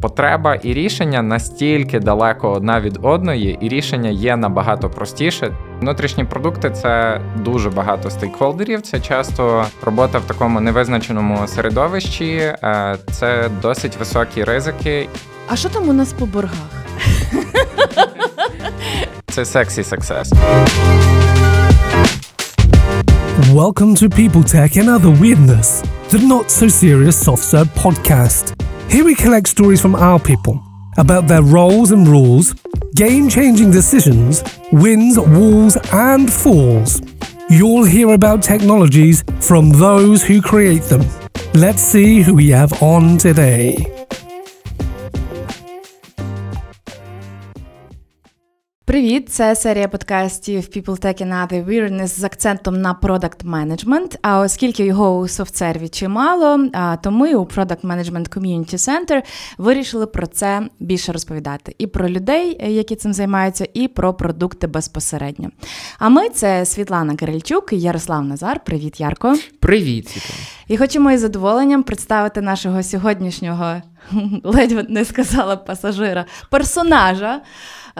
Потреба і рішення настільки далеко одна від одної, і рішення є набагато простіше. Внутрішні продукти це дуже багато стейкхолдерів. Це часто робота в такому невизначеному середовищі, е, це досить високі ризики. А що там у нас по боргах? Це сексі success. Welcome to People Tech and Other Weirdness, the not so serious soft serve podcast. Here we collect stories from our people about their roles and rules, game changing decisions, wins, walls, and falls. You'll hear about technologies from those who create them. Let's see who we have on today. Привіт, це серія подкастів People Tech and Other Weirdness з акцентом на Product Management. А оскільки його у софтсерві чимало, то ми у Product Management Community Center вирішили про це більше розповідати. І про людей, які цим займаються, і про продукти безпосередньо. А ми це Світлана Кирильчук і Ярослав Назар. Привіт, Ярко. Привіт, Світлана. І хочемо із задоволенням представити нашого сьогоднішнього, ледь не сказала пасажира, персонажа.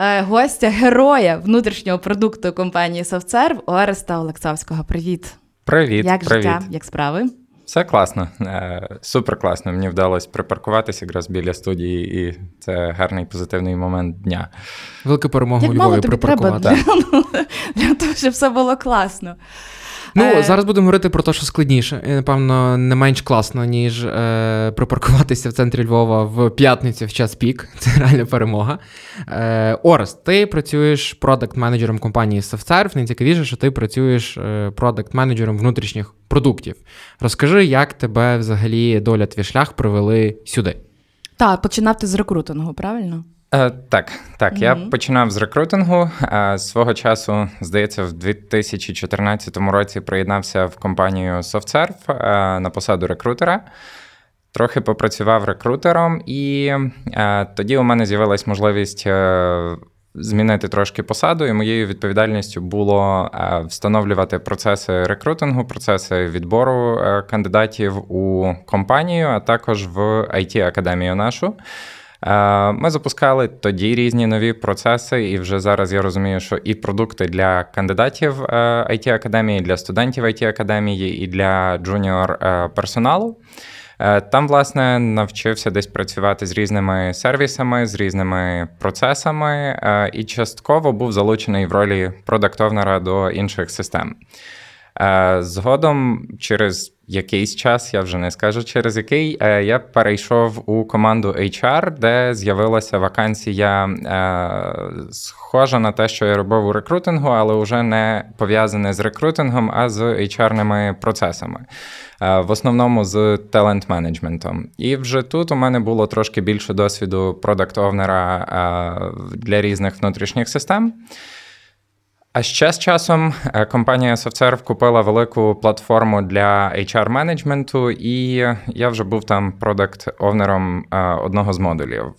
Е, гостя, героя внутрішнього продукту компанії SoftServe Ореста Олексавського. Привіт. Привіт, як привіт. життя, як справи? Все класно, е, супер класно. Мені вдалося припаркуватися якраз біля студії, і це гарний позитивний момент дня. Велика перемога як у Львові припаркувати. треба для, для того, щоб все було класно. Ну, Е, зараз будемо говорити про те, що складніше, і напевно не менш класно, ніж е, припаркуватися в центрі Львова в п'ятницю в час пік. Це реальна перемога. Е, Орес, ти працюєш продакт-менеджером компанії SoftServe. Найцікавіше, що ти працюєш е, продакт-менеджером внутрішніх продуктів. Розкажи, як тебе взагалі доля твій шлях привели сюди. Так, починав ти з рекрутингу, правильно? Е, так, так. Я Мгм. починав з рекрутингу. Е, свого часу, здається, в 2014 році приєднався в компанію SoftServe е, на посаду рекрутера. Трохи попрацював рекрутером, і е, тоді у мене з'явилась можливість е, змінити трошки посаду, і моєю відповідальністю було е, встановлювати процеси рекрутингу, процеси відбору е, кандидатів у компанію, а також в it академію нашу. Е, Ми запускали тоді різні нові процеси, і вже зараз я розумію, що і продукти для кандидатів IT академії, для студентів IT академії, і для junior е, персоналу. Е, Там, власне, навчився десь працювати з різними сервісами, з різними процесами, е, і частково був залучений в ролі продактовнера до інших систем. Е, Згодом, через якийсь час, я вже не скажу через який, е, я перейшов у команду HR, де з'явилася вакансія, е, схожа на те, що я робив у рекрутингу, але вже не пов'язане з рекрутингом, а з HR-ними процесами. Е, В основному з талент-менеджментом. І вже тут у мене було трошки більше досвіду продакт-овнера для різних внутрішніх систем. А ще з часом е, компанія SoftServe купила велику платформу для HR-менеджменту, і я вже був там продакт-овнером е, одного з модулів.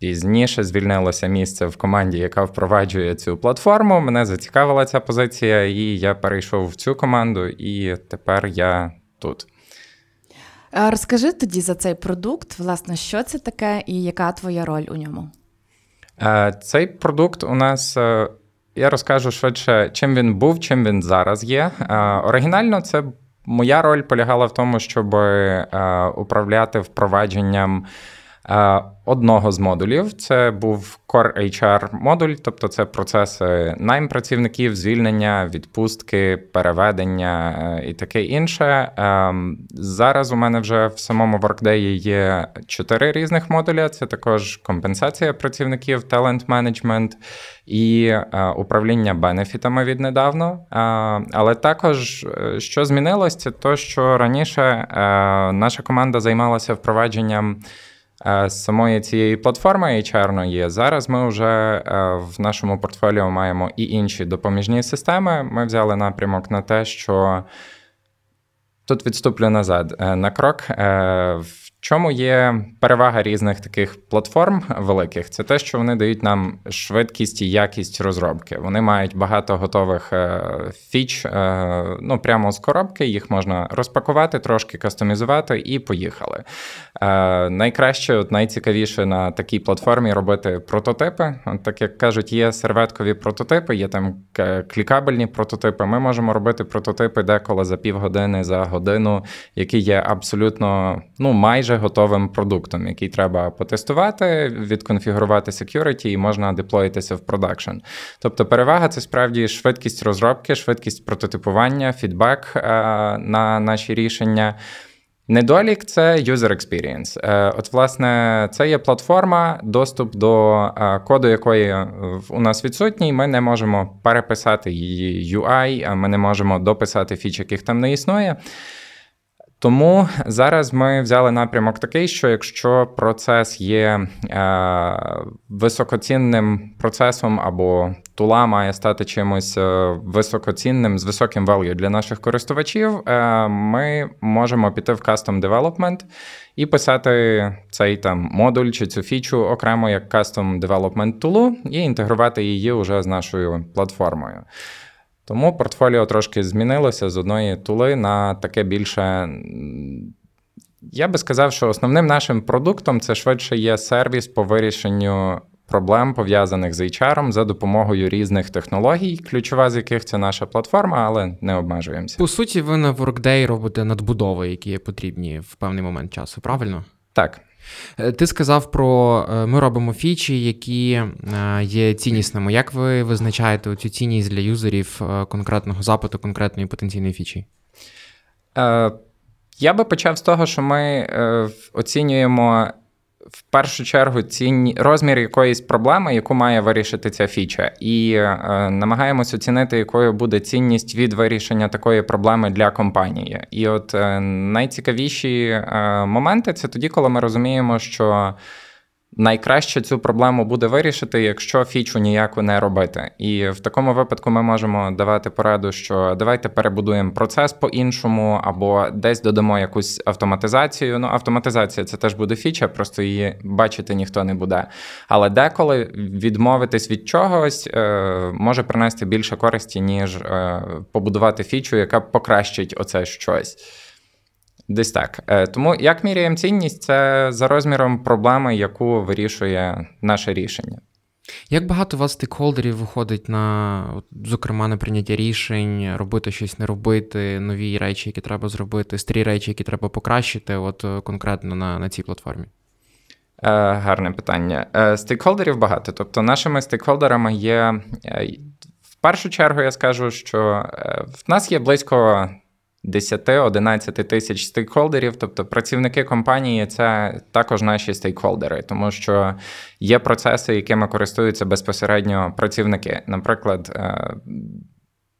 Пізніше звільнилося місце в команді, яка впроваджує цю платформу. Мене зацікавила ця позиція, і я перейшов в цю команду, і тепер я тут. Розкажи тоді за цей продукт, власне, що це таке і яка твоя роль у ньому? Е, Цей продукт у нас. Я розкажу швидше, чим він був, чим він зараз є. Е, Оригінально, це моя роль полягала в тому, щоб е, управляти впровадженням одного з модулів. Це був Core HR модуль, тобто це процеси найм працівників, звільнення, відпустки, переведення е, і таке інше. Е, Зараз у мене вже в самому Workday є чотири різних модуля. Це також компенсація працівників, талент менеджмент і е, управління бенефітами віднедавно. Е, але також, е, що змінилось, це то, що раніше е, наша команда займалася впровадженням. Е, Самої цієї платформи HR є. зараз ми вже е, в нашому портфоліо маємо і інші допоміжні системи. Ми взяли напрямок на те, що Тут відступлю назад е, на крок. Чому є перевага різних таких платформ великих? Це те, що вони дають нам швидкість і якість розробки. Вони мають багато готових е, фіч, е, ну прямо з коробки. Їх можна розпакувати, трошки кастомізувати і поїхали. Е, найкраще, найцікавіше на такій платформі робити прототипи. От так як кажуть, є серветкові прототипи, є там клікабельні прототипи. Ми можемо робити прототипи деколи за півгодини, за годину, які є абсолютно ну майже готовим продуктом, який треба потестувати, відконфігурувати security і можна деплоїтися в продакшн. Тобто перевага це справді швидкість розробки, швидкість прототипування, фідбек е, на наші рішення. Недолік це user experience. Е, От, власне, це є платформа, доступ до е, коду, якої у нас відсутній. Ми не можемо переписати її UI, ми не можемо дописати фіч, яких там не існує. Тому зараз ми взяли напрямок такий, що якщо процес є е, високоцінним процесом або тула має стати чимось е, високоцінним з високим value для наших користувачів, е, ми можемо піти в custom development і писати цей там модуль чи цю фічу окремо як custom development tool і інтегрувати її уже з нашою платформою. Тому портфоліо трошки змінилося з одної тули на таке більше. Я би сказав, що основним нашим продуктом це швидше є сервіс по вирішенню проблем, пов'язаних з HR за допомогою різних технологій, ключова з яких це наша платформа, але не обмежуємося. По суті, ви на Workday робите надбудови, які є потрібні в певний момент часу, правильно? Так. Е, Ти сказав про е, ми робимо фічі, які е, є ціннісними. Як ви визначаєте цю цінність для юзерів конкретного запиту, конкретної потенційної фічі? Я би почав з того, що ми оцінюємо в першу чергу цінні, розмір якоїсь проблеми, яку має вирішити ця фіча, і е, намагаємось оцінити, якою буде цінність від вирішення такої проблеми для компанії. І от е, найцікавіші е, моменти це тоді, коли ми розуміємо, що. Найкраще цю проблему буде вирішити, якщо фічу ніяку не робити. І в такому випадку ми можемо давати пораду, що давайте перебудуємо процес по-іншому, або десь додамо якусь автоматизацію. Ну, автоматизація це теж буде фіча, просто її бачити ніхто не буде. Але деколи відмовитись від чогось е, може принести більше користі, ніж е, побудувати фічу, яка покращить оце щось. Десь так. Е, Тому як міряємо цінність, це за розміром проблеми, яку вирішує наше рішення. Як багато у вас стейкхолдерів виходить на, зокрема, на прийняття рішень, робити щось, не робити, нові речі, які треба зробити, старі речі, які треба покращити, от е, конкретно на, на цій платформі? Е, Гарне питання. Е, Стейкхолдерів багато. Тобто, нашими стейкхолдерами є. В першу чергу я скажу, що в нас є близько 10-11 тисяч стейкхолдерів, тобто працівники компанії це також наші стейкхолдери, тому що є процеси, якими користуються безпосередньо працівники. Наприклад, е,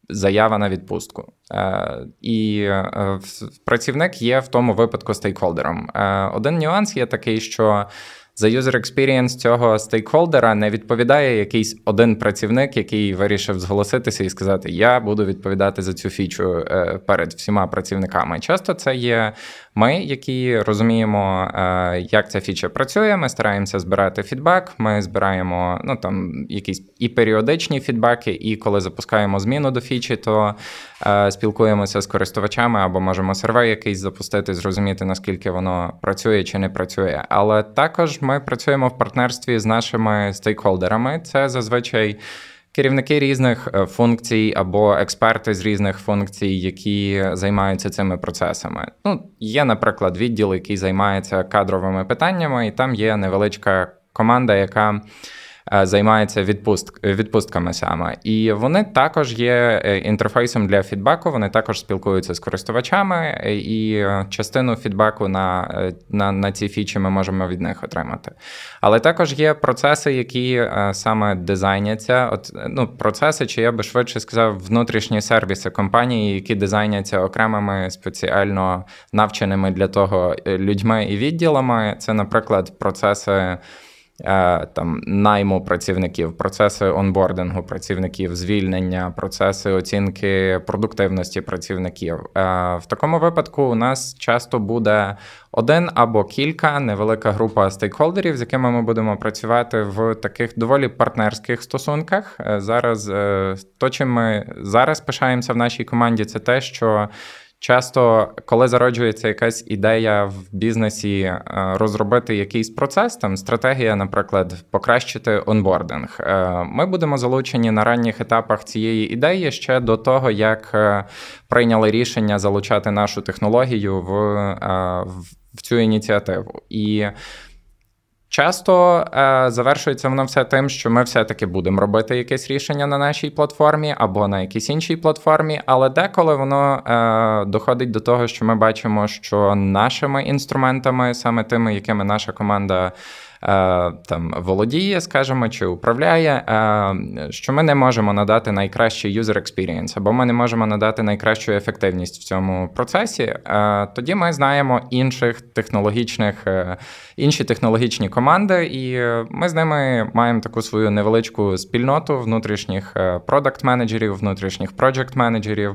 заява на відпустку. Е, І е, працівник є в тому випадку стейкхолдером. Один нюанс є такий, що за user experience цього стейкхолдера не відповідає якийсь один працівник, який вирішив зголоситися і сказати: Я буду відповідати за цю фічу е, перед всіма працівниками. Часто це є ми, які розуміємо, е, як ця фіча працює. Ми стараємося збирати фідбек. Ми збираємо ну там якісь і періодичні фідбеки, і коли запускаємо зміну до фічі, то е, спілкуємося з користувачами або можемо сервей якийсь запустити, зрозуміти наскільки воно працює чи не працює. Але також ми працюємо в партнерстві з нашими стейкхолдерами. Це зазвичай. Керівники різних е, функцій або експерти з різних функцій, які займаються цими процесами. Ну, є, наприклад, відділ, який займається кадровими питаннями, і там є невеличка команда, яка займається відпуст... відпустками саме. І вони також є е, інтерфейсом для фідбеку. Вони також спілкуються з користувачами, е, і е, частину фідбеку на, е, на, на ці фічі ми можемо від них отримати. Але також є процеси, які е, саме дизайняться. От е, ну, процеси, чи я би швидше сказав, внутрішні сервіси компанії, які дизайняться окремими спеціально навченими для того е, людьми і відділами. Це, наприклад, процеси. Е, там найму працівників, процеси онбордингу працівників, звільнення, процеси оцінки продуктивності працівників. Е, В такому випадку у нас часто буде один або кілька невелика група стейкхолдерів, з якими ми будемо працювати в таких доволі партнерських стосунках. Е, Зараз то, чим ми зараз пишаємося в нашій команді, це те, що. Часто, коли зароджується якась ідея в бізнесі е, розробити якийсь процес, там стратегія, наприклад, покращити онбординг, е, ми будемо залучені на ранніх етапах цієї ідеї ще до того, як е, прийняли рішення залучати нашу технологію в, в цю ініціативу. І Часто е, завершується воно все тим, що ми все-таки будемо робити якесь рішення на нашій платформі або на якійсь іншій платформі, але деколи воно е, доходить до того, що ми бачимо, що нашими інструментами, саме тими, якими наша команда е, там володіє, скажімо, чи управляє, е, що ми не можемо надати найкращий user experience, або ми не можемо надати найкращу ефективність в цьому процесі. Е, тоді ми знаємо інших технологічних, е, інші технологічні команди, і е, ми з ними маємо таку свою невеличку спільноту внутрішніх продакт-менеджерів, внутрішніх проджект-менеджерів.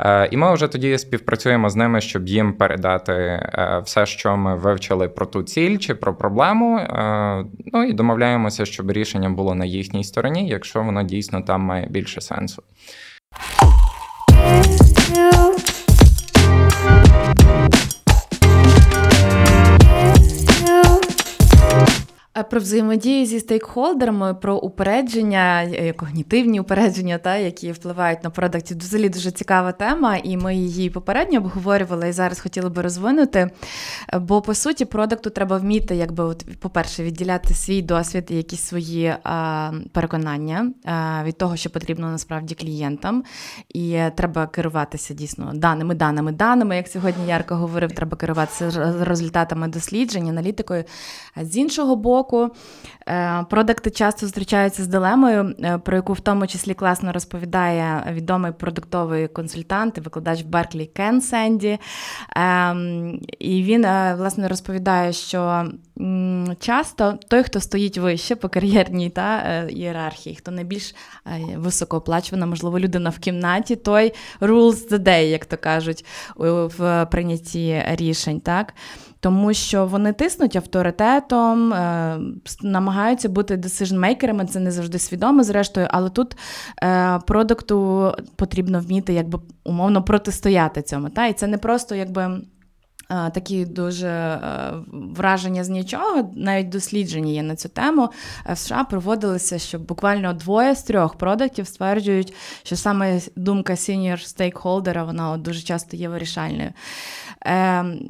Е, І ми вже тоді співпрацюємо з ними, щоб їм передати е, все, що ми вивчили про ту ціль чи про проблему. Е, Ну і домовляємося, щоб рішення було на їхній стороні, якщо воно дійсно там має більше сенсу. Про взаємодію зі стейкхолдерами, про упередження, е, когнітивні упередження, та, які впливають на продакті. Взагалі дуже цікава тема, і ми її попередньо обговорювали і зараз хотіли би розвинути. Е, Бо по суті, продакту треба вміти, якби, от, по-перше, відділяти свій досвід і якісь свої а, переконання а, від того, що потрібно насправді клієнтам. І е, треба керуватися дійсно даними, даними, даними. Як сьогодні Ярко говорив, треба керуватися результатами досліджень, аналітикою. А з іншого боку, е, продакти часто зустрічаються з дилемою, е, про яку в тому числі класно розповідає відомий продуктовий консультант і викладач Берклі Кен Сенді. Ем, І він е, власне розповідає, що часто той, хто стоїть вище по кар'єрній та, ієрархії, хто найбільш високооплачувана, можливо, людина в кімнаті, той rules the day, як то кажуть, в прийнятті рішень. Так? Тому що вони тиснуть авторитетом, е, намагаються бути decision-мейкерами, це не завжди свідомо, зрештою, але тут е, продукту потрібно вміти якби умовно протистояти цьому. Та? І це не просто якби. Е, Такі дуже е, враження з нічого, навіть дослідження є на цю тему. Е, В США проводилися, що буквально двоє з трьох продактів стверджують, що саме думка senior стейкхолдера вона от дуже часто є вирішальною.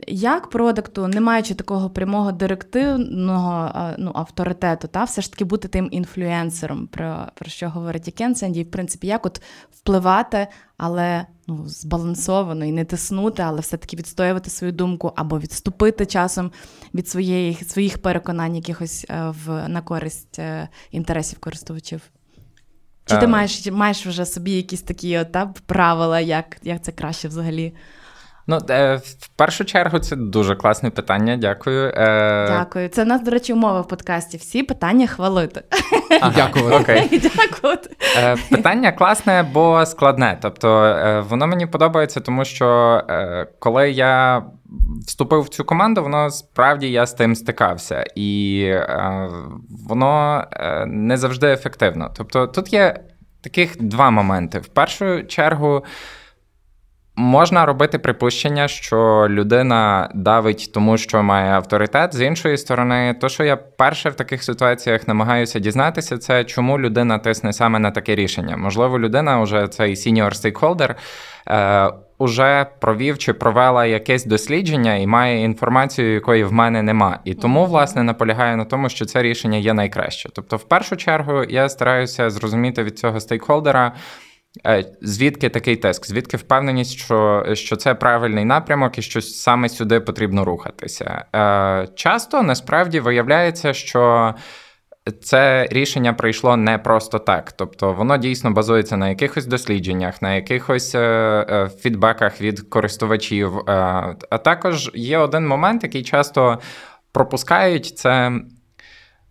Як продакту, не маючи такого прямого директивного ну, авторитету, та все ж таки бути тим інфлюенсером, про, про що говорить і Кен і в принципі, як от впливати, але ну, збалансовано і не тиснути, але все-таки відстоювати свою думку або відступити часом від своєї, своїх переконань якихось е, в, на користь е, інтересів користувачів. Чи ти Е. маєш, маєш вже собі якісь такі от, та, правила, як, як це краще взагалі? Ну, е, в першу чергу, це дуже класне питання. Дякую. Е, Дякую. Це в нас, до речі, умова в подкасті. Всі питання хвалити. ага, Дякую. Окей. Дякувати. Е, Питання класне, бо складне. Тобто, воно мені подобається, тому що коли я вступив в цю команду, воно справді я з тим стикався, і е, воно е, не завжди ефективно. Тобто, тут є таких два моменти. В першу чергу. Можна робити припущення, що людина давить тому, що має авторитет. З іншої сторони, то, що я перше в таких ситуаціях намагаюся дізнатися, це чому людина тисне саме на таке рішення. Можливо, людина, уже цей senior stakeholder, уже провів чи провела якесь дослідження і має інформацію, якої в мене нема. І тому, власне, наполягає на тому, що це рішення є найкраще. Тобто, в першу чергу, я стараюся зрозуміти від цього стейкхолдера. Е, Звідки такий тиск? Звідки впевненість, що, що це правильний напрямок і що саме сюди потрібно рухатися? Е, Часто насправді виявляється, що це рішення прийшло не просто так. Тобто воно дійсно базується на якихось дослідженнях, на якихось е, фідбеках від користувачів. А також є один момент, який часто пропускають, це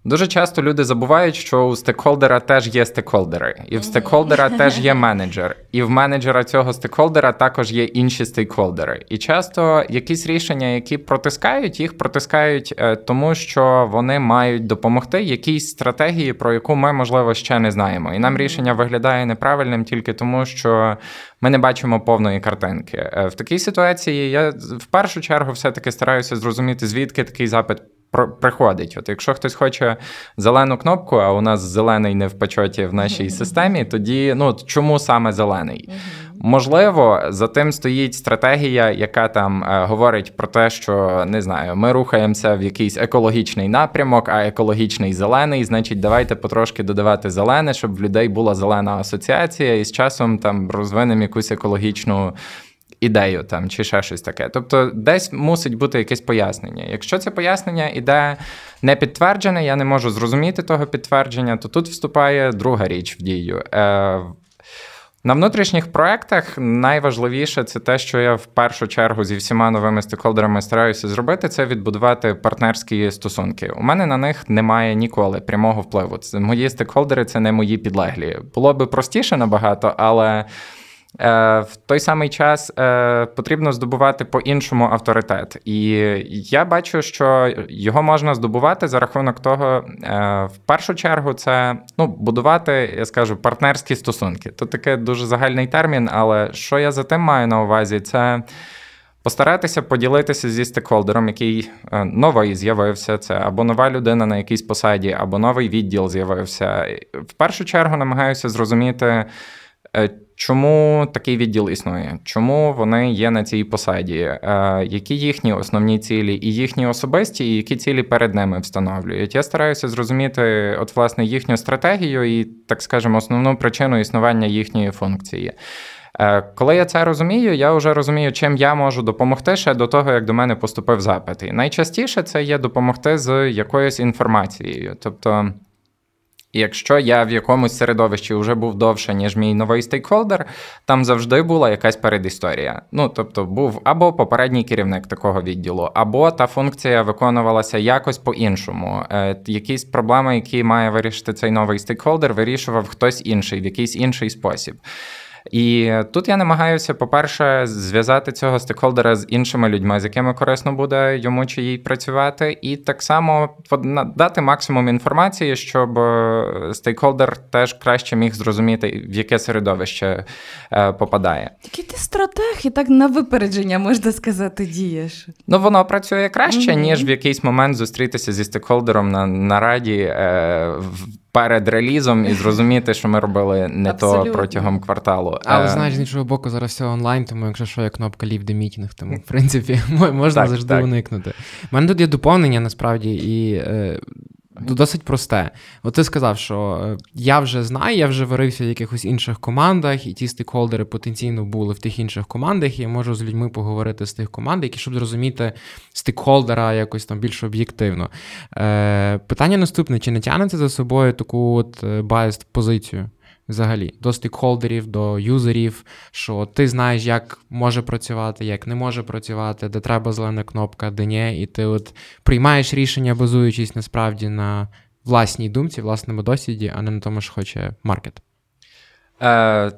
Дуже часто люди забувають, що у стейкхолдера теж є стейкхолдери, і в стейкхолдера теж є менеджер, і в менеджера цього стейкхолдера також є інші стейкхолдери. І часто якісь рішення, які протискають, їх протискають е, тому, що вони мають допомогти якійсь стратегії, про яку ми, можливо, ще не знаємо. І нам рішення виглядає неправильним тільки тому, що ми не бачимо повної картинки. Е, В такій ситуації я в першу чергу все-таки стараюся зрозуміти, звідки такий запит приходить. От якщо хтось хоче зелену кнопку, а у нас зелений не в почоті в нашій системі, тоді ну чому саме зелений? Можливо, за тим стоїть стратегія, яка там е, говорить про те, що не знаю, ми рухаємося в якийсь екологічний напрямок, а екологічний зелений, значить, давайте потрошки додавати зелене, щоб в людей була зелена асоціація, і з часом там розвинемо якусь екологічну ідею там чи ще щось таке. Тобто, десь мусить бути якесь пояснення. Якщо це пояснення іде не підтверджене, я не можу зрозуміти того підтвердження, то тут вступає друга річ в дію. Е, на внутрішніх проектах найважливіше це те, що я в першу чергу зі всіма новими стейкхолдерами стараюся зробити, це відбудувати партнерські стосунки. У мене на них немає ніколи прямого впливу. Це мої стейкхолдери, це не мої підлеглі. Було би простіше набагато, але. Е, В той самий час е, потрібно здобувати по-іншому авторитет. І я бачу, що його можна здобувати за рахунок того, е, в першу чергу, це ну, будувати, я скажу, партнерські стосунки. Тут таке дуже загальний термін, але що я за тим маю на увазі, це. Постаратися поділитися зі стейкхолдером, який новий з'явився, це або нова людина на якійсь посаді, або новий відділ з'явився. В першу чергу намагаюся зрозуміти, чому такий відділ існує, чому вони є на цій посаді, е, які їхні основні цілі, і їхні особисті, і які цілі перед ними встановлюють. Я стараюся зрозуміти, от, власне, їхню стратегію і, так скажемо, основну причину існування їхньої функції. Е, Коли я це розумію, я вже розумію, чим я можу допомогти ще до того, як до мене поступив запит. І найчастіше це є допомогти з якоюсь інформацією. Тобто, якщо я в якомусь середовищі вже був довше, ніж мій новий стейкхолдер, там завжди була якась передісторія. Ну, тобто, був або попередній керівник такого відділу, або та функція виконувалася якось по-іншому. Е, Якісь проблеми, які має вирішити цей новий стейкхолдер, вирішував хтось інший в якийсь інший спосіб. І тут я намагаюся, по-перше, зв'язати цього стейкхолдера з іншими людьми, з якими корисно буде йому чи їй працювати, і так само дати максимум інформації, щоб е, стейкхолдер теж краще міг зрозуміти, в яке середовище е, попадає. Який ти стратег, і так на випередження, можна сказати, дієш. Ну, воно працює краще, Мгм. ніж в якийсь момент зустрітися зі стейкхолдером на нараді е, в- перед релізом і зрозуміти, що ми робили не то протягом кварталу. Але Е, знаєш, з іншого боку, зараз все онлайн, тому якщо що, є кнопка Leave the meeting, тому в принципі можна Так, завжди так. уникнути. У мене тут є доповнення насправді і. Е, Досить просте. От ти сказав, що е, я вже знаю, я вже варився в якихось інших командах, і ті стейкхолдери потенційно були в тих інших командах, і я можу з людьми поговорити з тих команд, які щоб зрозуміти стейкхолдера якось там більш об'єктивно. Е, питання наступне: чи не тягнеться за собою таку от biased позицію? Взагалі, до стейкхолдерів, до юзерів, що ти знаєш, як може працювати, як не може працювати, де треба зелена кнопка, де ні, і ти от приймаєш рішення, базуючись насправді на власній думці, власному досвіді, а не на тому, що хоче маркет. Е,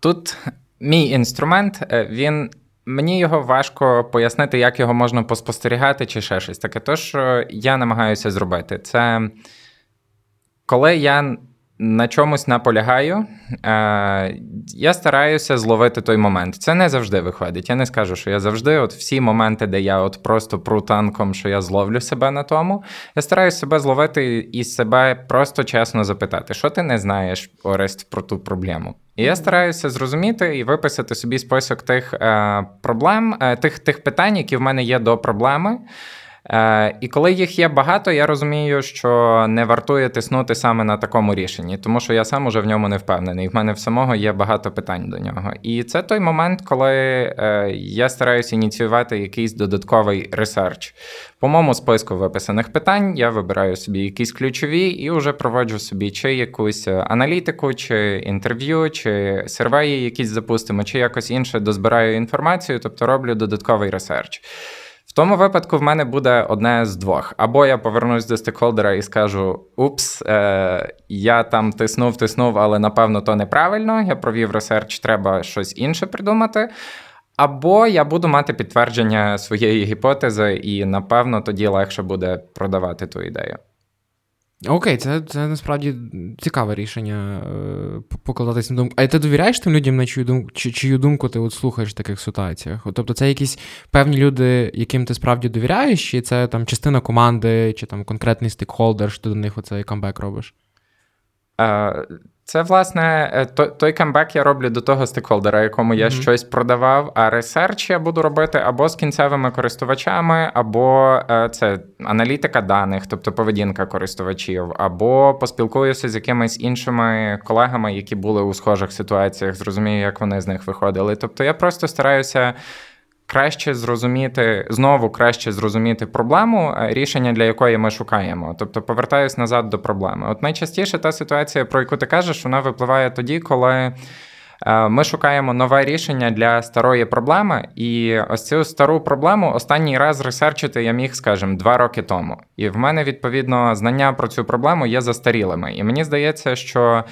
тут мій інструмент, е, він. Мені його важко пояснити, як його можна поспостерігати чи ще щось таке. То, що я намагаюся зробити, це коли я на чомусь наполягаю, е, я стараюся зловити той момент. Це не завжди виходить. Я не скажу, що я завжди, от всі моменти, де я от просто пру танком, що я зловлю себе на тому. Я стараюся себе зловити і себе просто чесно запитати, що ти не знаєш, Орест, про ту проблему. І я стараюся зрозуміти і виписати собі список тих е, проблем, е, тих, тих питань, які в мене є до проблеми. Е, і коли їх є багато, я розумію, що не вартує тиснути саме на такому рішенні, тому що я сам уже в ньому не впевнений. В мене в самого є багато питань до нього. І це той момент, коли е, я стараюся ініціювати якийсь додатковий research. По моєму списку виписаних питань я вибираю собі якісь ключові і вже проводжу собі чи якусь аналітику, чи інтерв'ю, чи сервеї якісь запустимо, чи якось інше дозбираю інформацію, тобто роблю додатковий research. В тому випадку в мене буде одне з двох. Або я повернусь до стейкхолдера і скажу: Упс, е, я там тиснув, тиснув, але напевно то неправильно. Я провів research, треба щось інше придумати. Або я буду мати підтвердження своєї гіпотези, і напевно тоді легше буде продавати ту ідею. Окей, це це насправді цікаве рішення е, покладатися на думку. А ти довіряєш тим людям, на чию думку, чи, чию думку ти от слухаєш в таких ситуаціях? От, Тобто це якісь певні люди, яким ти справді довіряєш, чи це там частина команди, чи там конкретний стейкхолдер, що ти до них оцей камбек робиш? Е, це, власне, е, той, камбек я роблю до того стейкхолдера, якому я mm-hmm. щось продавав, а research я буду робити або з кінцевими користувачами, або е, це аналітика даних, тобто поведінка користувачів, або поспілкуюся з якимись іншими колегами, які були у схожих ситуаціях, зрозумію, як вони з них виходили. Тобто я просто стараюся краще зрозуміти, знову краще зрозуміти проблему, е, рішення для якої ми шукаємо. Тобто повертаюсь назад до проблеми. От найчастіше та ситуація, про яку ти кажеш, вона випливає тоді, коли. Е, ми шукаємо нове рішення для старої проблеми, і ось цю стару проблему останній раз ресерчити я міг, скажімо, два роки тому. І в мене відповідно знання про цю проблему є застарілими. І мені здається, що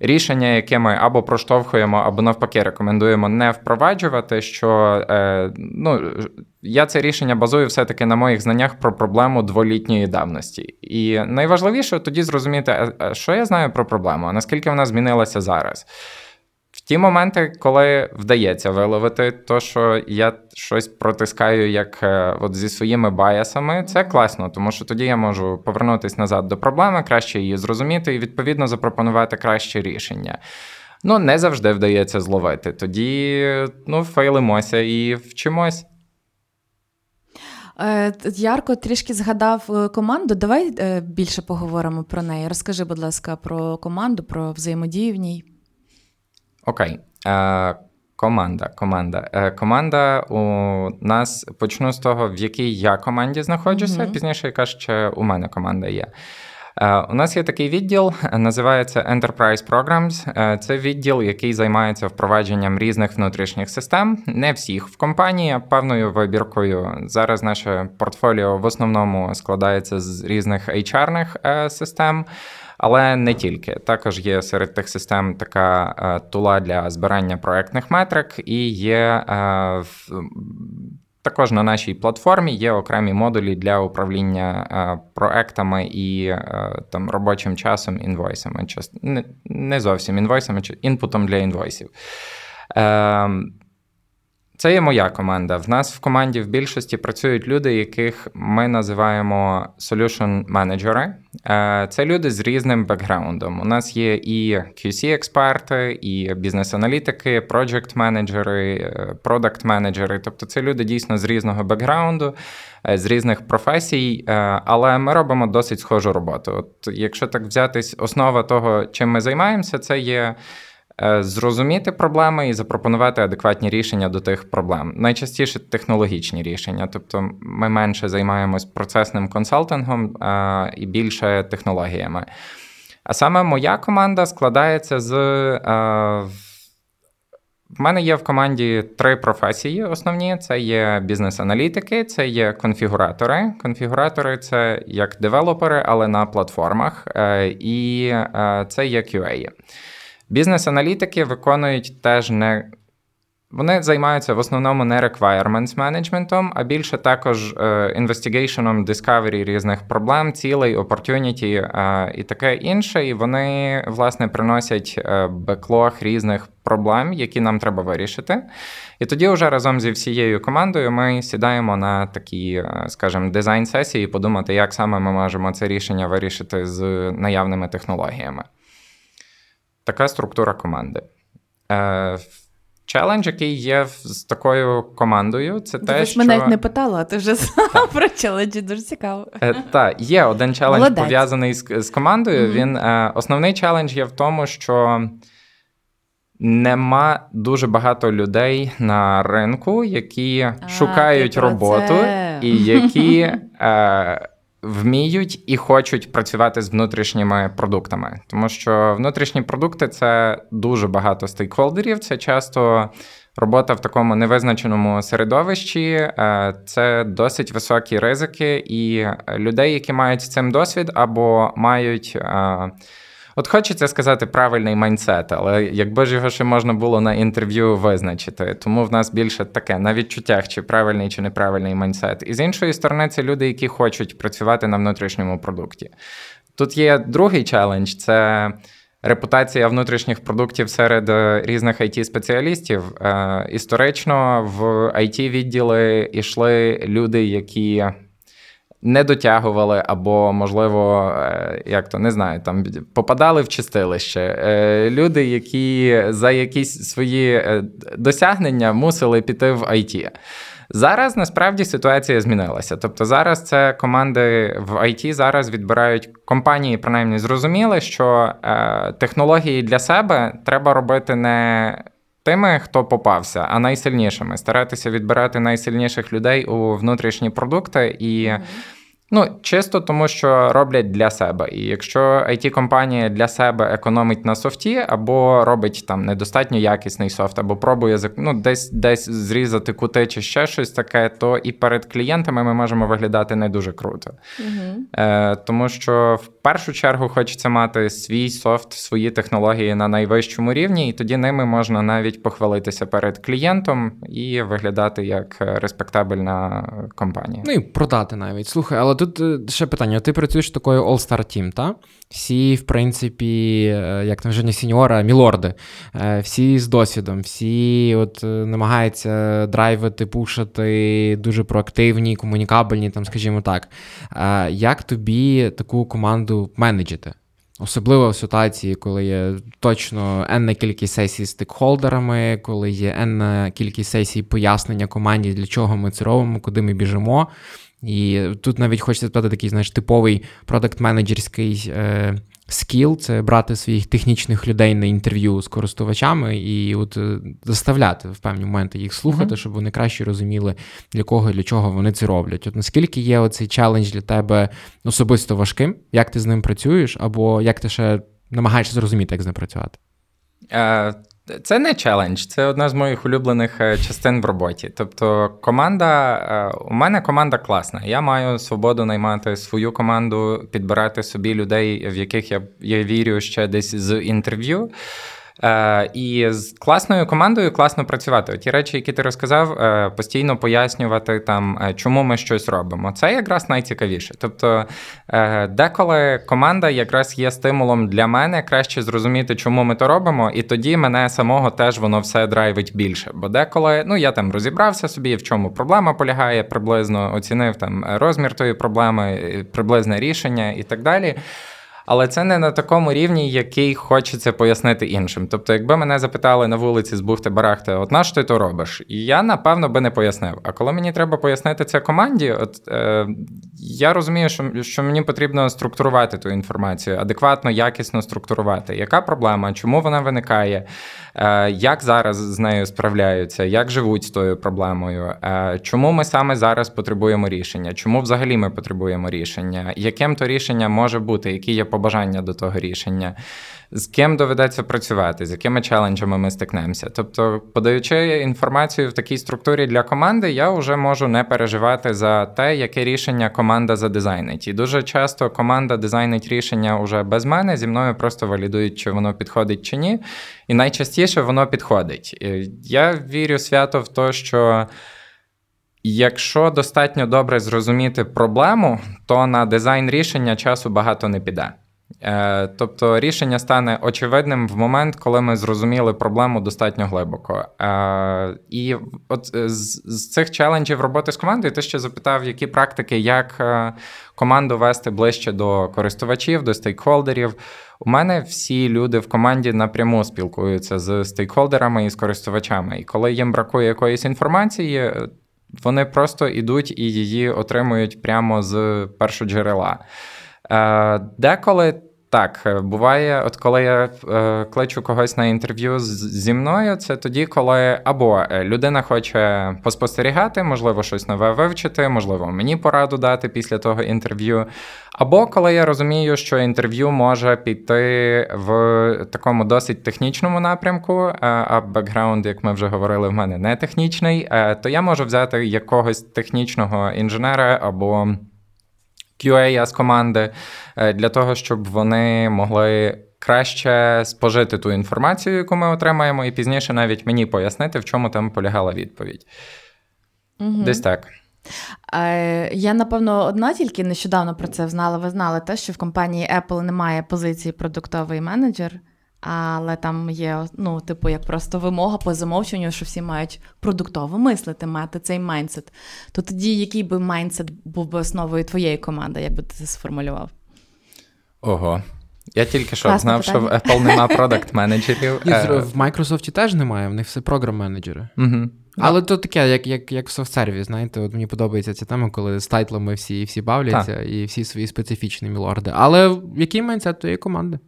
Рішення, яке ми або проштовхуємо, або навпаки рекомендуємо не впроваджувати. Що е, ну, я це рішення базую все-таки на моїх знаннях про проблему дволітньої давності. І найважливіше тоді зрозуміти, що я знаю про проблему, а наскільки вона змінилася зараз. Ті моменти, коли вдається виловити, то що я щось протискаю як е, от зі своїми баясами, це класно, тому що тоді я можу повернутися назад до проблеми, краще її зрозуміти і відповідно запропонувати краще рішення. Ну, не завжди вдається зловити. Тоді ну, фейлимося і вчимось. Е, Ярко трішки згадав е, команду. Давай більше поговоримо про неї. Розкажи, будь ласка, про команду, про взаємодію в ній. Окей. Е, Команда. Команда. Е, Команда у нас почну з того, в якій я команді знаходжуся. Mm-hmm. Пізніше яка ще у мене команда є. Е, у нас є такий відділ, називається Enterprise Programs. Е, це відділ, який займається впровадженням різних внутрішніх систем, не всіх в компанії, а певною вибіркою. Зараз наше портфоліо в основному складається з різних HR-них е, систем. Але не тільки. Також є серед тих систем така е, тула для збирання проектних метрик, і є е, також на нашій платформі є окремі модулі для управління е, проектами і там робочим часом інвойсами. Не зовсім інвойсами, чи інпутом для інвойсів. Це є моя команда. В нас в команді в більшості працюють люди, яких ми називаємо solution менеджери. Це люди з різним бекграундом. У нас є і QC-експерти, і бізнес-аналітики, проджект-менеджери, продакт-менеджери. Тобто це люди дійсно з різного бекграунду, е, з різних професій, е, але ми робимо досить схожу роботу. От Якщо так взятись, основа того, чим ми займаємося, це є. Е, зрозуміти проблеми і запропонувати адекватні рішення до тих проблем. Найчастіше технологічні рішення, тобто ми менше займаємось процесним консалтингом е, і більше технологіями. А саме моя команда складається з. Е, в мене є в команді три професії основні: це є бізнес-аналітики, це є конфігуратори. Конфігуратори це як девелопери, але на платформах, і це є QA. Бізнес-аналітики виконують теж не. Вони займаються в основному не requirements менеджментом, а більше також інвестигейшеном discovery різних проблем, цілей, opportunity е, і таке інше. І вони, власне, приносять беклог різних проблем, які нам треба вирішити. І тоді, вже разом зі всією командою, ми сідаємо на такі, е, скажімо, дизайн-сесії, подумати, як саме ми можемо це рішення вирішити з наявними технологіями. Така структура команди. Е, Челендж, який є з такою командою, це те, що... мене навіть не питала, а ти вже знав про челенджі, дуже цікаво. Е, Так, є один челендж Молодець. пов'язаний з з командою. Mm-hmm. Він е, Основний челендж є в тому, що нема дуже багато людей на ринку, які а, шукають роботу це. і які. Е, вміють і хочуть працювати з внутрішніми продуктами, тому що внутрішні продукти це дуже багато стейкхолдерів, це часто робота в такому невизначеному середовищі е, це досить високі ризики, і людей, які мають з цим досвід або мають. От хочеться сказати правильний майндсет, але якби ж його ще можна було на інтерв'ю визначити, тому в нас більше таке на відчуттях, чи правильний чи неправильний майндсет. І з іншої сторони, це люди, які хочуть працювати на внутрішньому продукті. Тут є другий челендж це репутація внутрішніх продуктів серед е, різних it спеціалістів Е, Історично в it відділи йшли люди, які не дотягували, або, можливо, е, як то не знаю, там попадали в чистилище. Е, Люди, які за якісь свої е, досягнення мусили піти в IT. Зараз насправді ситуація змінилася. Тобто зараз це команди в IT зараз відбирають компанії, принаймні зрозуміли, що технології для себе треба робити не тими, хто попався, а найсильнішими. Старатися відбирати найсильніших людей у внутрішні продукти і. Ну, чисто тому, що роблять для себе. І якщо it компанія для себе економить на софті, або робить там недостатньо якісний софт, або пробує ну, десь десь зрізати кути чи ще щось таке, то і перед клієнтами ми можемо виглядати не дуже круто. Угу. Е, Тому що в першу чергу хочеться мати свій софт, свої технології на найвищому рівні, і тоді ними можна навіть похвалитися перед клієнтом і виглядати як респектабельна компанія. Ну і продати навіть. Слухай, але тут е, ще питання: ти працюєш такою All-Star Team, та? Всі, в принципі, е, як там вже не сіньора, мілорди, е, всі з досвідом, всі от намагаються драйвити, пушити, дуже проактивні, комунікабельні, там, скажімо так. Як тобі таку команду менеджити? Особливо в ситуації, коли є точно енна кількість сесій з стейкхолдерами, коли є енна кількість сесій пояснення команді, для чого ми це робимо, куди ми біжимо. І тут навіть хочеться спитати такий, знаєш, типовий продакт-менеджерський е, скіл це брати своїх технічних людей на інтерв'ю з користувачами і от е, заставляти в певні моменти їх слухати, mm-hmm. щоб вони краще розуміли, для кого і для чого вони це роблять. От наскільки є оцей челендж для тебе особисто важким, як ти з ним працюєш, або як ти ще намагаєшся зрозуміти, як з ним працювати? Це не челендж, це одна з моїх улюблених е, частин в роботі. Тобто, команда е, у мене команда класна. Я маю свободу наймати свою команду, підбирати собі людей, в яких я, я вірю ще десь з інтерв'ю. Е, І з класною командою класно працювати. Ті речі, які ти розказав, е, постійно пояснювати, там, е, чому ми щось робимо. Це якраз найцікавіше. Тобто, деколи команда якраз є стимулом для мене краще зрозуміти, чому ми то робимо, і тоді мене самого теж воно все драйвить більше. Бо деколи ну, я там розібрався собі, в чому проблема полягає, приблизно оцінив там розмір тої проблеми, приблизне рішення і так далі але це не на такому рівні, який хочеться пояснити іншим. Тобто, якби мене запитали на вулиці з бухти барахти, от на що ти то робиш? Я напевно би не пояснив. А коли мені треба пояснити це команді, от е, я розумію, що що мені потрібно структурувати ту інформацію, адекватно, якісно структурувати. Яка проблема, чому вона виникає? Е, як зараз з нею справляються, як живуть з тою проблемою? Е, чому ми саме зараз потребуємо рішення? Чому взагалі ми потребуємо рішення? Яким то рішення може бути? Які є побажання до того рішення? З ким доведеться працювати, з якими челенджами ми стикнемося? Тобто, подаючи інформацію в такій структурі для команди, я вже можу не переживати за те, яке рішення команда задизайнить. І дуже часто команда дизайнить рішення уже без мене, зі мною просто валідують, чи воно підходить чи ні. І найчастіше воно підходить. Я вірю свято в те, що. Якщо достатньо добре зрозуміти проблему, то на дизайн рішення часу багато не піде. Е, тобто рішення стане очевидним в момент, коли ми зрозуміли проблему достатньо глибоко. Е, і от е, з, з цих челенджів роботи з командою ти ще запитав, які практики, як команду вести ближче до користувачів, до стейкхолдерів. У мене всі люди в команді напряму спілкуються з стейкхолдерами і з користувачами. І коли їм бракує якоїсь інформації, вони просто йдуть і її отримують прямо з першоджерела. Деколи Так, е, буває, от коли я е, кличу когось на інтерв'ю зі мною, це тоді, коли або е, людина хоче поспостерігати, можливо, щось нове вивчити, можливо, мені пораду дати після того інтерв'ю. Або коли я розумію, що інтерв'ю може піти в такому досить технічному напрямку, е, а бекграунд, як ми вже говорили, в мене не технічний, то я можу взяти якогось технічного інженера або. QA з команди е, для того, щоб вони могли краще спожити ту інформацію, яку ми отримаємо, і пізніше навіть мені пояснити, в чому там полягала відповідь. Угу. Десь так. Е, Я, напевно, одна тільки нещодавно про це знала. Ви знали те, що в компанії Apple немає позиції продуктовий менеджер, але там є, ну, типу, як просто вимога по замовченню, що всі мають продуктово мислити, мати цей майндсет. То тоді, який би mindset був би основою твоєї команди, як би ти це сформулював? Ого. Я тільки що Класне знав, що в. Apple нема product менеджерів. В- Microsoft теж немає, в них все program-менеджери. Угу. Але то таке, як, як, як в софтсерві, знаєте, от мені подобається ця тема, коли з тайтлами всі, всі бавляться і всі свої специфічні мілорди. Але який mindset тієї команди?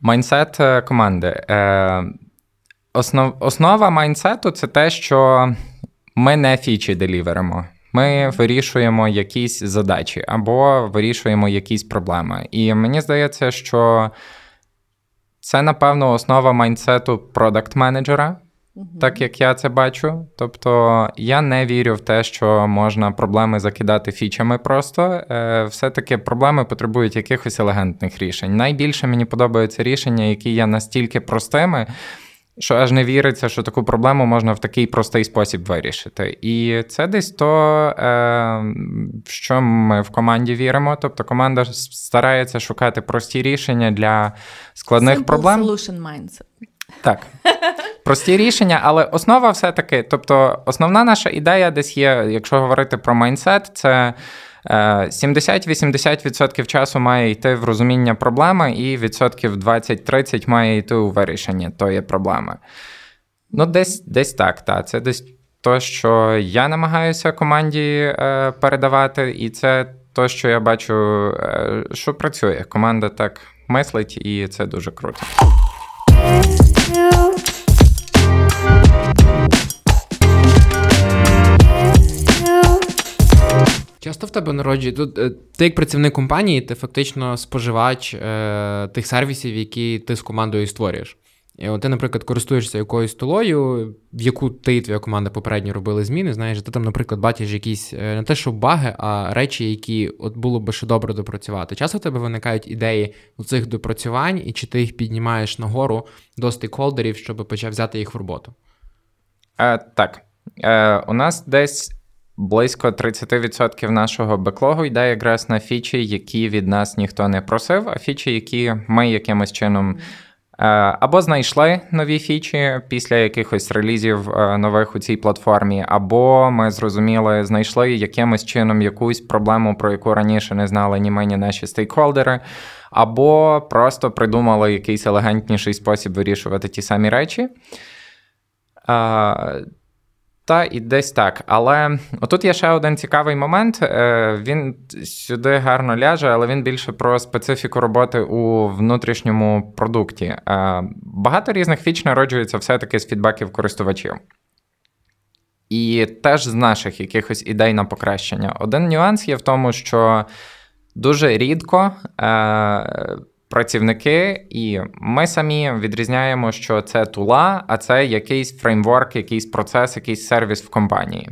Mindset е, команди. Е, основ, основа майндсету це те, що ми не фічі деліверимо. Ми вирішуємо якісь задачі або вирішуємо якісь проблеми. І мені здається, що це, напевно, основа майндсету продакт-менеджера, так як я це бачу. Тобто я не вірю в те, що можна проблеми закидати фічами просто. Е, все-таки проблеми потребують якихось елегантних рішень. Найбільше мені подобаються рішення, які є настільки простими. Що аж не віриться, що таку проблему можна в такий простий спосіб вирішити. І це десь то, е, в що ми в команді віримо. Тобто команда старається шукати прості рішення для складних Simple проблем. Solution mindset. Так. Прості рішення, але основа все-таки, тобто, основна наша ідея десь є, якщо говорити про майндсет, це е, 70-80% часу має йти в розуміння проблеми, і відсотків 20-30 має йти у вирішення тої проблеми. Ну, десь, десь так, так. Це десь то, що я намагаюся команді е, передавати, і це то, що я бачу, е, що працює. Команда так мислить, і це дуже круто. Часто в тебе народжує. Е, ти як працівник компанії, ти фактично споживач е, тих сервісів, які ти з командою створюєш. Ти, наприклад, користуєшся якоюсь столою, в яку ти і твоя команда попередньо робили зміни. Знаєш, ти там, наприклад, бачиш якісь е, не те, що баги, а речі, які от було би ще добре допрацювати. Часто в тебе виникають ідеї у цих допрацювань, і чи ти їх піднімаєш нагору до стейкхолдерів, щоб почав взяти їх в роботу? Е, так. Е, у нас десь близько 30% нашого беклогу йде якраз на фічі, які від нас ніхто не просив, а фічі, які ми якимось чином. Е, Або знайшли нові фічі після якихось релізів е, нових у цій платформі, або ми зрозуміли, знайшли якимось чином якусь проблему, про яку раніше не знали ні ми, ні наші стейкхолдери, або просто придумали якийсь елегантніший спосіб вирішувати ті самі речі. Та і десь так. Але отут є ще один цікавий момент. Е, Він сюди гарно ляже, але він більше про специфіку роботи у внутрішньому продукті. Е, Багато різних фіч народжується все-таки з фідбеків користувачів. І теж з наших якихось ідей на покращення. Один нюанс є в тому, що дуже рідко е, працівники, і ми самі відрізняємо, що це тула, а це якийсь фреймворк, якийсь процес, якийсь сервіс в компанії.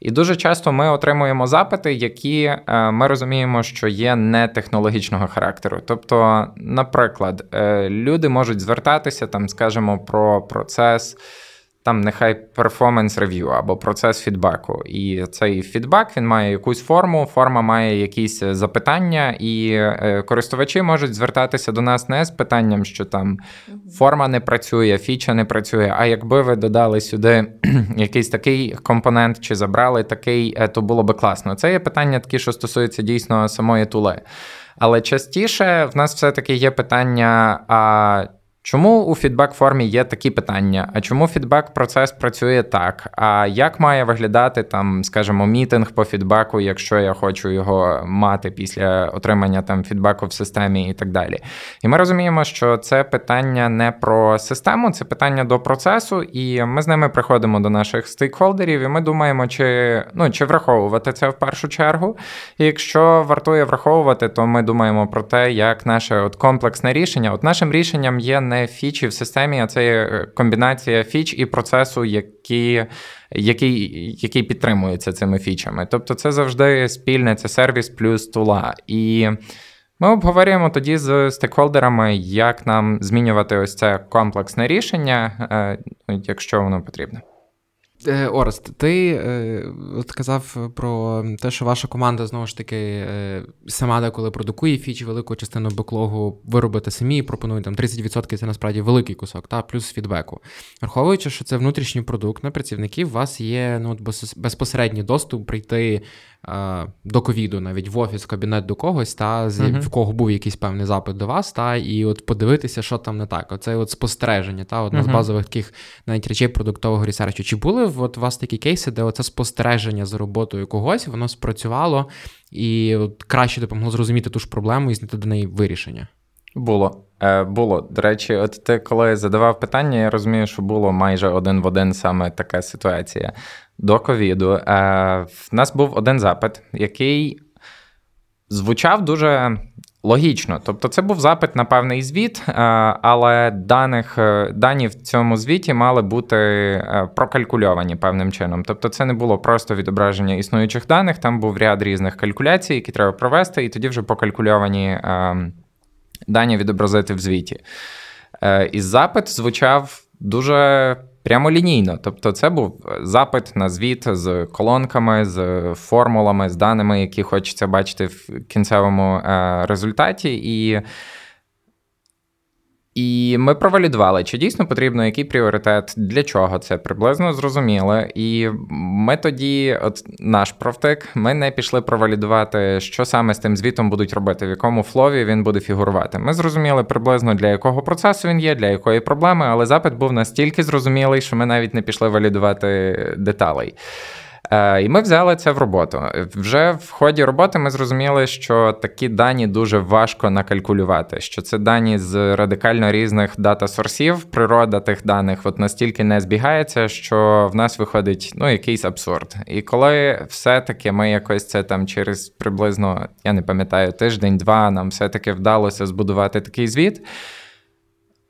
І дуже часто ми отримуємо запити, які е, ми розуміємо, що є не технологічного характеру. Тобто, наприклад, е, люди можуть звертатися там, скажімо, про процес. Там нехай перформанс рев'ю або процес фідбеку. І цей фідбек він має якусь форму, форма має якісь запитання, і е, користувачі можуть звертатися до нас не з питанням, що там форма не працює, фіча не працює. А якби ви додали сюди якийсь такий компонент чи забрали такий, е, то було би класно. Це є питання такі, що стосуються дійсно самої тули. Але частіше в нас все-таки є питання. а Чому у фідбек-формі є такі питання? А чому фідбек-процес працює так? А як має виглядати там, скажімо, мітинг по фідбеку, якщо я хочу його мати після отримання там фідбеку в системі і так далі? І ми розуміємо, що це питання не про систему, це питання до процесу, і ми з ними приходимо до наших стейкхолдерів, і ми думаємо, чи ну чи враховувати це в першу чергу. І якщо вартує враховувати, то ми думаємо про те, як наше от комплексне рішення. От нашим рішенням є не фічі в системі, а це є комбінація фіч і процесу, які, який, який підтримується цими фічами. Тобто, це завжди спільне, це сервіс плюс тула. І ми обговорюємо тоді з стейкхолдерами, як нам змінювати ось це комплексне рішення, е, якщо воно потрібне. Е, Орест, ти е, от казав про те, що ваша команда знову ж таки е, сама деколи продукує фічі, велику частину беклогу ви робите самі і пропонуєте там 30% це насправді великий кусок, та плюс фідбеку. Враховуючи, що це внутрішній продукт на працівників, у вас є ну, безпосередній доступ прийти до ковіду, навіть в офіс, в кабінет до когось, та з uh-huh. в кого був якийсь певний запит до вас, та і от подивитися, що там не так. Оце от спостереження, та одна uh-huh. з базових таких навіть речей продуктового ресерчу. Чи були от у вас такі кейси, де оце спостереження за роботою когось, воно спрацювало і от краще допомогло зрозуміти ту ж проблему і знайти до неї вирішення? Було. Е, Було. До речі, от ти коли задавав питання, я розумію, що було майже один в один саме така ситуація до ковіду. Е, В нас був один запит, який звучав дуже логічно. Тобто, це був запит на певний звіт, е, але даних, е, дані в цьому звіті мали бути е, прокалькульовані певним чином. Тобто, це не було просто відображення існуючих даних, там був ряд різних калькуляцій, які треба провести, і тоді вже покалькульовані дані відобразити в звіті. І запит звучав дуже прямолінійно. Тобто, це був запит на звіт з колонками, з формулами, з даними, які хочеться бачити в кінцевому е, результаті. І і ми провалідували, чи дійсно потрібно який пріоритет, для чого це приблизно зрозуміли. І ми тоді, от наш профтек, ми не пішли провалідувати, що саме з тим звітом будуть робити, в якому флові він буде фігурувати. Ми зрозуміли приблизно для якого процесу він є, для якої проблеми, але запит був настільки зрозумілий, що ми навіть не пішли валідувати деталей. Е, і ми взяли це в роботу. Вже в ході роботи ми зрозуміли, що такі дані дуже важко накалькулювати, що це дані з радикально різних дата-сорсів. Природа тих даних от настільки не збігається, що в нас виходить ну, якийсь абсурд. І коли все-таки ми якось це там через приблизно, я не пам'ятаю, тиждень-два нам все-таки вдалося збудувати такий звіт.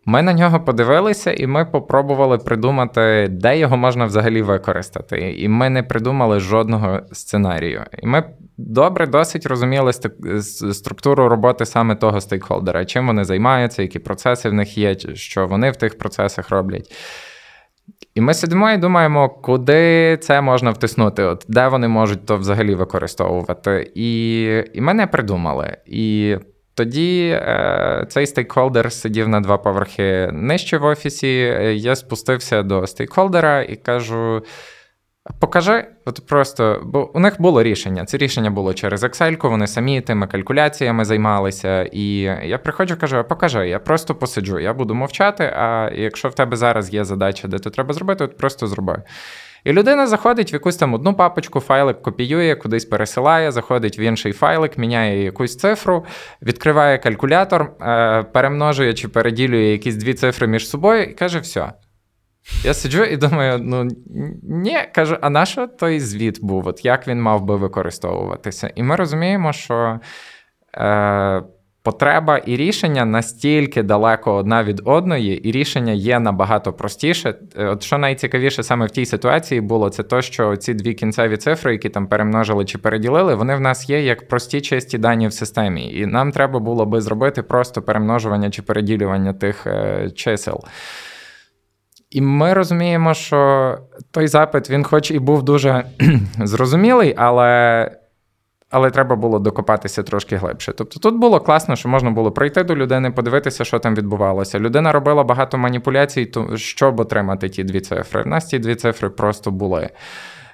Ми на нього подивилися, і ми попробували придумати, де його можна взагалі використати. І ми не придумали жодного сценарію. І ми добре досить розуміли структуру роботи саме того стейкхолдера, чим вони займаються, які процеси в них є, що вони в тих процесах роблять. І ми сидимо і думаємо, куди це можна втиснути, от де вони можуть то взагалі використовувати. І і ми не придумали. І тоді е, цей стейкхолдер сидів на два поверхи нижче в офісі. Я спустився до стейкхолдера і кажу: покажи, от просто, бо у них було рішення. Це рішення було через Excel, вони самі тими калькуляціями займалися. І я приходжу, кажу: покажи, я просто посиджу, я буду мовчати. А якщо в тебе зараз є задача, де то треба зробити, от просто зроби. І людина заходить в якусь там одну папочку, файлик копіює, кудись пересилає, заходить в інший файлик, міняє якусь цифру, відкриває калькулятор, е, перемножує чи переділює якісь дві цифри між собою і каже: все. Я сиджу і думаю, ну ні, кажу, а на той звіт був? От як він мав би використовуватися? І ми розуміємо, що. Е, потреба і рішення настільки далеко одна від одної, і рішення є набагато простіше. От що найцікавіше саме в тій ситуації було, це то, що ці дві кінцеві цифри, які там перемножили чи переділили, вони в нас є як прості чисті дані в системі. І нам треба було би зробити просто перемножування чи переділювання тих е, чисел. І ми розуміємо, що той запит, він, хоч і був дуже зрозумілий, але але треба було докопатися трошки глибше. Тобто тут було класно, що можна було прийти до людини, подивитися, що там відбувалося. Людина робила багато маніпуляцій, щоб отримати ті дві цифри. В нас ті дві цифри просто були.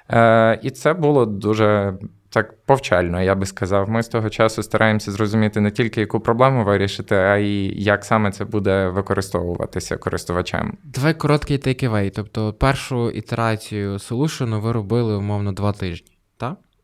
Е, І це було дуже так повчально, я би сказав. Ми з того часу стараємося зрозуміти не тільки яку проблему вирішити, а й як саме це буде використовуватися користувачем. Давай короткий take-away. Тобто першу ітерацію солюшену ви робили умовно два тижні?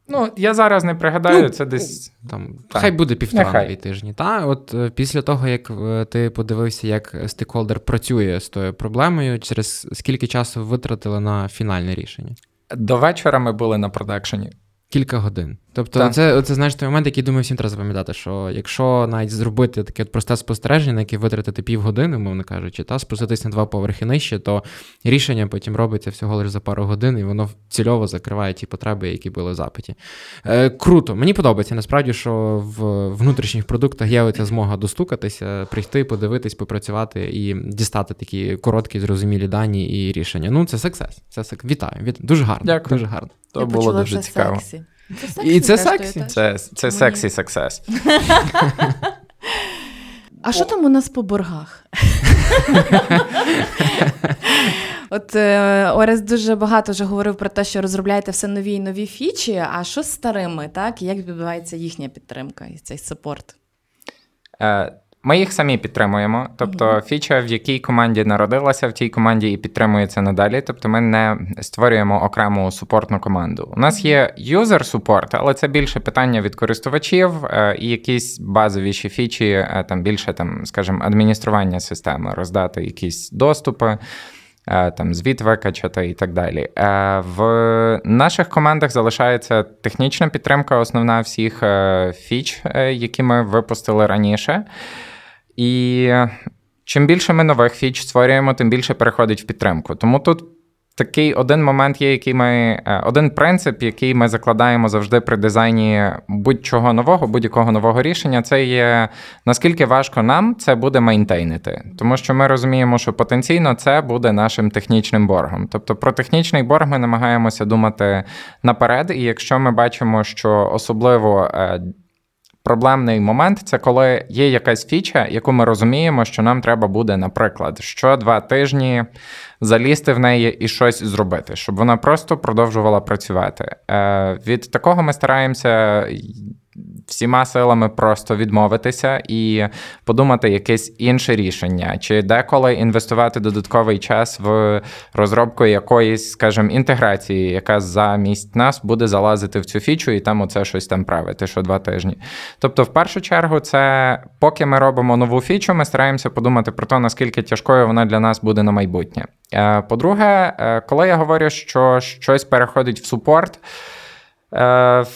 Ну, я зараз не пригадаю, Ну, це десь. Там, Так. Хай буде півтора Нехай. тижні. Та? От е, після того, як е, ти подивився, як стейкхолдер працює з тою проблемою, через скільки часу витратили на фінальне рішення? До вечора ми були на продакшені. Кілька годин. Тобто, Так. це, це знаєш той момент, який думаю, всім треба запам'ятати, що якщо навіть зробити таке просте спостереження, на яке витратити півгодини, умовно кажучи, та спуститись на два поверхи нижче, то рішення потім робиться всього лише за пару годин, і воно цільово закриває ті потреби, які були в запиті. Е, круто, мені подобається насправді, що в внутрішніх продуктах є ця змога достукатися, прийти, подивитись, попрацювати і дістати такі короткі, зрозумілі дані і рішення. Ну, це сексес. Це сек... Вітаю. Віт... Дуже гарно. Дякую. Дуже гарно. То Я було дуже цікаво. Сексі. І це сексі. Це, це сексі сексес. А що там у нас по боргах? От е, Орес дуже багато вже говорив про те, що розробляєте все нові і нові фічі. А що з старими, так? І Як відбувається їхня підтримка і цей саппорт? Е, Ми їх самі підтримуємо. Тобто, фіча, в якій команді народилася, в тій команді і підтримується надалі. Тобто, ми не створюємо окрему супортну команду. У нас є юзер супорт, але це більше питання від користувачів е, і якісь базовіші фічі, е, там більше там, скажімо, адміністрування системи, роздати якісь доступи. е, Там звіт викачати і так далі. В наших командах залишається технічна підтримка, основна всіх фіч, які ми випустили раніше. І чим більше ми нових фіч створюємо, тим більше переходить в підтримку. Тому тут такий один момент є, який ми, е, один принцип, який ми закладаємо завжди при дизайні будь-чого нового, будь-якого нового рішення, це є наскільки важко нам це буде мейнтейнити. Тому що ми розуміємо, що потенційно це буде нашим технічним боргом. Тобто про технічний борг ми намагаємося думати наперед, і якщо ми бачимо, що особливо. Проблемний момент це коли є якась фіча, яку ми розуміємо, що нам треба буде, наприклад, що два тижні залізти в неї і щось зробити, щоб вона просто продовжувала працювати. Е, від такого ми стараємося всіма силами просто відмовитися і подумати якесь інше рішення, чи деколи інвестувати додатковий час в розробку якоїсь, скажімо, інтеграції, яка замість нас буде залазити в цю фічу і там оце щось там правити, що два тижні. Тобто, в першу чергу, це поки ми робимо нову фічу, ми стараємося подумати про те, наскільки тяжкою вона для нас буде на майбутнє. Е, По-друге, е, коли я говорю, що щось переходить в супорт,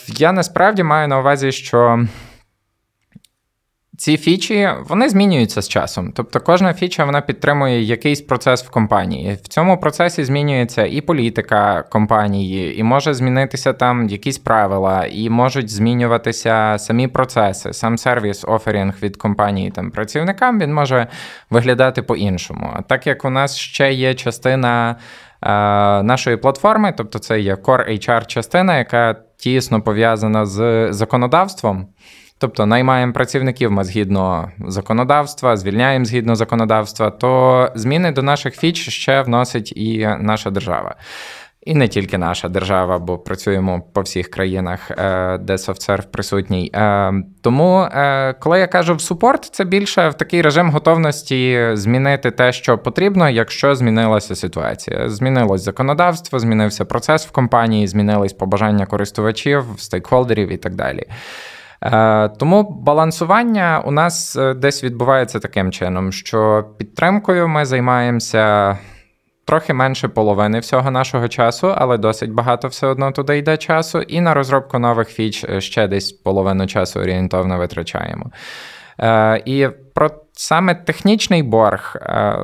я насправді маю на увазі, що. Ці фічі вони змінюються з часом. Тобто кожна фіча вона підтримує якийсь процес в компанії. В цьому процесі змінюється і політика компанії, і може змінитися там якісь правила, і можуть змінюватися самі процеси, сам сервіс оферінг від компанії там працівникам він може виглядати по-іншому. А так як у нас ще є частина е, нашої платформи, тобто це є Core HR частина, яка тісно пов'язана з законодавством. Тобто наймаємо працівників ми згідно законодавства, звільняємо згідно законодавства, то зміни до наших фіч ще вносить і наша держава. І не тільки наша держава, бо працюємо по всіх країнах, е, де софтсерв присутній. Е, Тому, е, коли я кажу в супорт, це більше в такий режим готовності змінити те, що потрібно, якщо змінилася ситуація. Змінилось законодавство, змінився процес в компанії, змінились побажання користувачів, стейкхолдерів і так далі. Тому балансування у нас десь відбувається таким чином, що підтримкою ми займаємося трохи менше половини всього нашого часу, але досить багато все одно туди йде часу. І на розробку нових фіч е, ще десь половину часу орієнтовно витрачаємо. Е, І про саме технічний борг, е,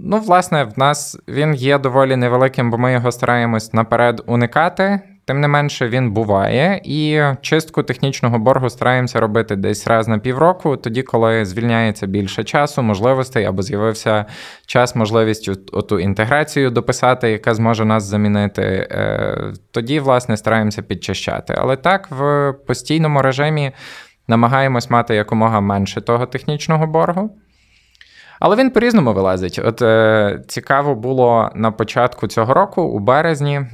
ну, власне, в нас він є доволі невеликим, бо ми його стараємось наперед уникати. Тим не менше, він буває, і чистку технічного боргу стараємося робити десь раз на півроку, тоді, коли звільняється більше часу, можливостей, або з'явився час, можливість оту інтеграцію дописати, яка зможе нас замінити. Е, Тоді, власне, стараємося підчищати. Але так, в постійному режимі намагаємось мати якомога менше того технічного боргу. Але він по-різному вилазить. От е, цікаво було на початку цього року, у березні, е,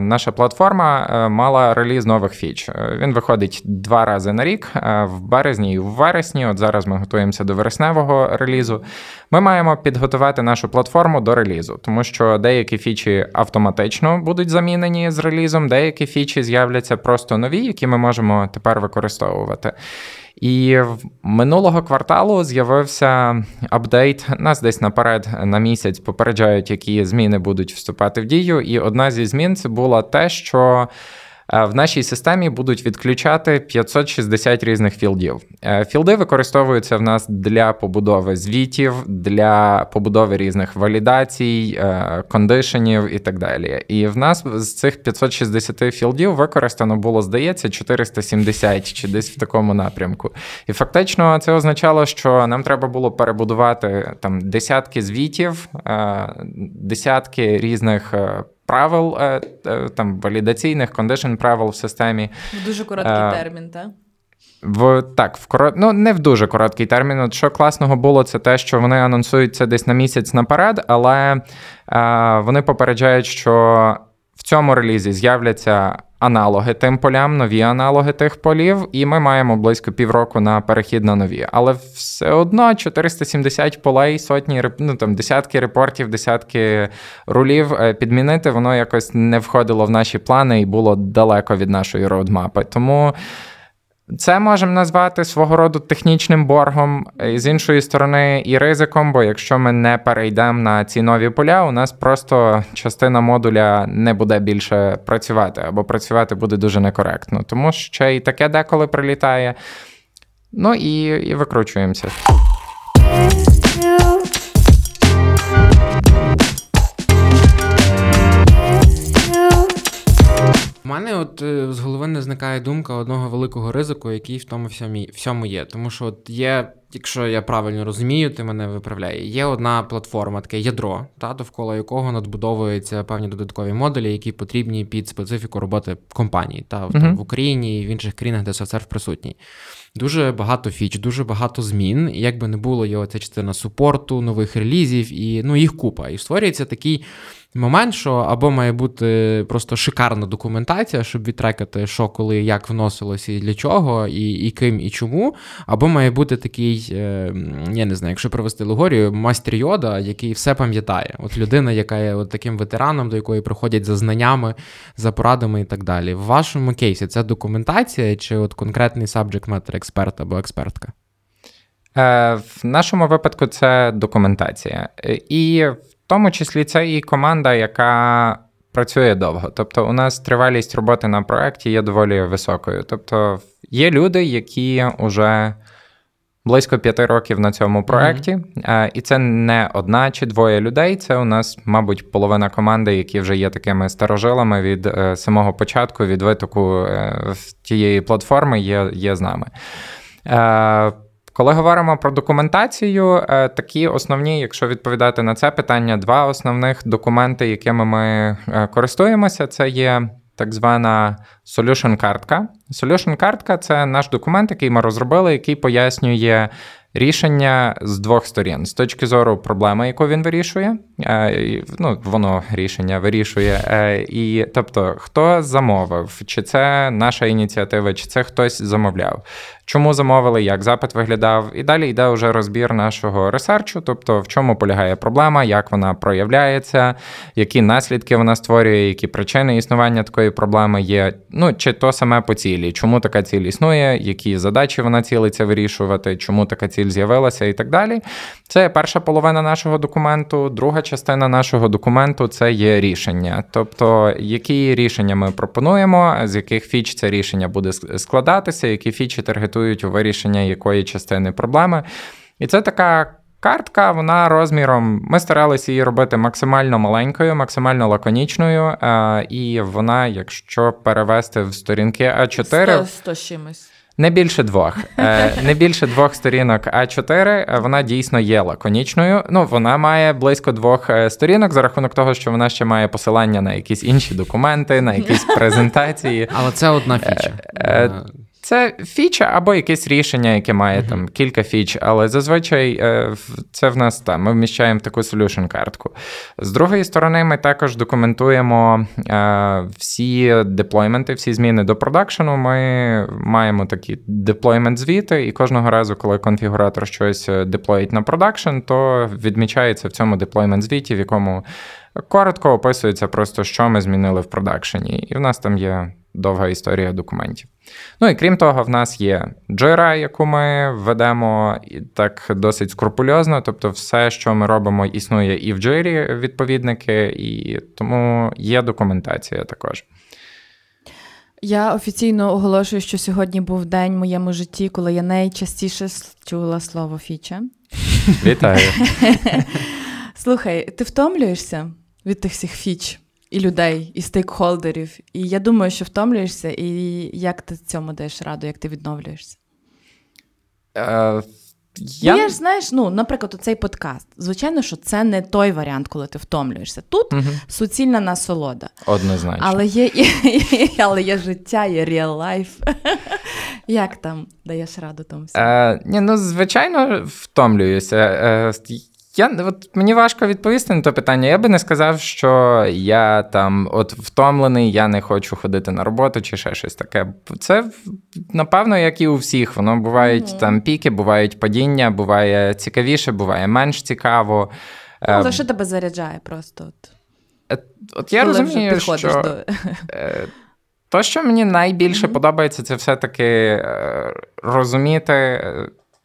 наша платформа е, мала реліз нових фіч. Е, Він виходить два рази на рік, е, в березні і в вересні. От зараз ми готуємося до вересневого релізу. Ми маємо підготувати нашу платформу до релізу, тому що деякі фічі автоматично будуть замінені з релізом, деякі фічі з'являться просто нові, які ми можемо тепер використовувати. І в минулого кварталу з'явився апдейт. Нас десь наперед на місяць попереджають, які зміни будуть вступати в дію. І одна зі змін це була те, що в нашій системі будуть відключати 560 різних філдів. Е, Філди використовуються в нас для побудови звітів, для побудови різних валідацій, е, кондишенів і так далі. І в нас з цих 560 філдів використано було, здається, 470 чи десь в такому напрямку. І фактично це означало, що нам треба було перебудувати там десятки звітів, е, десятки різних. Правил е, е, там валідаційних кондишн правил в системі В дуже короткий Е, термін, так? в так, в корот... ну, не в дуже короткий термін. От що класного було, це те, що вони анонсують це десь на місяць наперед, але е, вони попереджають, що в цьому релізі з'являться аналоги тим полям, нові аналоги тих полів, і ми маємо близько півроку на перехід на нові. Але все одно 470 полей, сотні ну, там, десятки репортів, десятки рулів е, підмінити, воно якось не входило в наші плани і було далеко від нашої роудмапи. Тому. Це можемо назвати свого роду технічним боргом, і з іншої сторони, і ризиком, бо якщо ми не перейдемо на ці нові поля, у нас просто частина модуля не буде більше працювати, або працювати буде дуже некоректно. Тому ще і таке деколи прилітає. Ну і, і викручуємося. У мене от е, з голови не зникає думка одного великого ризику, який в тому всьому, всьому є. Тому що от є, якщо я правильно розумію, ти мене виправляє. Є одна платформа, таке ядро, та довкола якого надбудовуються певні додаткові модулі, які потрібні під специфіку роботи компанії, та в, Мгм. в Україні і в інших країнах, де софтсерв присутній. Дуже багато фіч, дуже багато змін. Як би не було, є оця частина супорту, нових релізів, і ну їх купа. І створюється такий момент, що або має бути просто шикарна документація, щоб відтрекати, що коли, як вносилося і для чого, і, і ким, і чому. Або має бути такий, е, я не знаю, якщо провести легорію, мастер йода, який все пам'ятає. От людина, яка є от таким ветераном, до якої приходять за знаннями, за порадами і так далі. В вашому кейсі це документація чи от конкретний subject matter експерт або експертка? Е, В нашому випадку це документація. Е, І тому числі це і команда, яка працює довго. Тобто, у нас тривалість роботи на проєкті є доволі високою. Тобто, є люди, які вже близько п'яти років на цьому проєкті, Е, і це не одна чи двоє людей. Це у нас, мабуть, половина команди, які вже є такими старожилами від е, самого початку, від витоку е, тієї платформи, є, є з нами. Коли говоримо про документацію, е, такі основні, якщо відповідати на це питання, два основних документи, якими ми е, користуємося, це є так звана solution картка. Solution картка це наш документ, який ми розробили, який пояснює рішення з двох сторін. З точки зору проблеми, яку він вирішує, е, ну, воно рішення вирішує. І тобто, хто замовив, чи це наша ініціатива, чи це хтось замовляв. Чому замовили, як запит виглядав, і далі йде вже розбір нашого ресерчу, тобто в чому полягає проблема, як вона проявляється, які наслідки вона створює, які причини існування такої проблеми є. Ну чи то саме по цілі, чому така ціль існує, які задачі вона цілиться вирішувати, чому така ціль з'явилася, і так далі. Це перша половина нашого документу. Друга частина нашого документу це є рішення. Тобто, які рішення ми пропонуємо, з яких фіч це рішення буде складатися, які фічі таргетують у вирішення якої частини проблеми. І це така. Картка, вона розміром. Ми старалися її робити максимально маленькою, максимально лаконічною, е, і вона, якщо перевести в сторінки А4, 100, 100 з чимось. не більше двох. Е, Не більше двох сторінок А4, е, вона дійсно є лаконічною. Ну, вона має близько двох сторінок за рахунок того, що вона ще має посилання на якісь інші документи, на якісь презентації. Але це одна фіча. Це фіча або якесь рішення, яке має Мгм. там кілька фіч, але зазвичай е, це в нас там. Ми вміщаємо таку solution картку. З другої сторони, ми також документуємо е, всі деплойменти, всі зміни до продакшену. Ми маємо такі deployment звіти, і кожного разу, коли конфігуратор щось е, деплоїть на production, то відмічається в цьому deployment звіті, в якому коротко описується просто, що ми змінили в продакшені. І в нас там є довга історія документів. Ну і крім того, в нас є Jira, яку ми ведемо і так досить скрупульозно. Тобто, все, що ми робимо, існує і в Jira відповідники, і тому є документація також. Я офіційно оголошую, що сьогодні був день в моєму житті, коли я найчастіше чула слово фіча. Вітаю. Слухай, ти втомлюєшся від тих всіх фіч і людей, і стейкхолдерів. І я думаю, що втомлюєшся, і як ти цьому даєш раду, як ти відновлюєшся? Е, Я... я... я ж знаєш, ну, наприклад, цей подкаст. Звичайно, що це не той варіант, коли ти втомлюєшся. Тут Мгм. суцільна насолода. Однозначно. Але є, і- але є життя, є real life. Як там даєш раду тому всьому? Е, ні, ну, звичайно, втомлююся. Е, я, от, мені важко відповісти на те питання. Я би не сказав, що я там от втомлений, я не хочу ходити на роботу чи ще щось таке. Це, напевно, як і у всіх. Воно бувають Мгм. там піки, бувають падіння, буває цікавіше, буває менш цікаво. Ну, Е, але що тебе заряджає просто? От, е, от я коли розумію, що... до. Е, То, що мені найбільше Мгм. подобається, це все-таки е, розуміти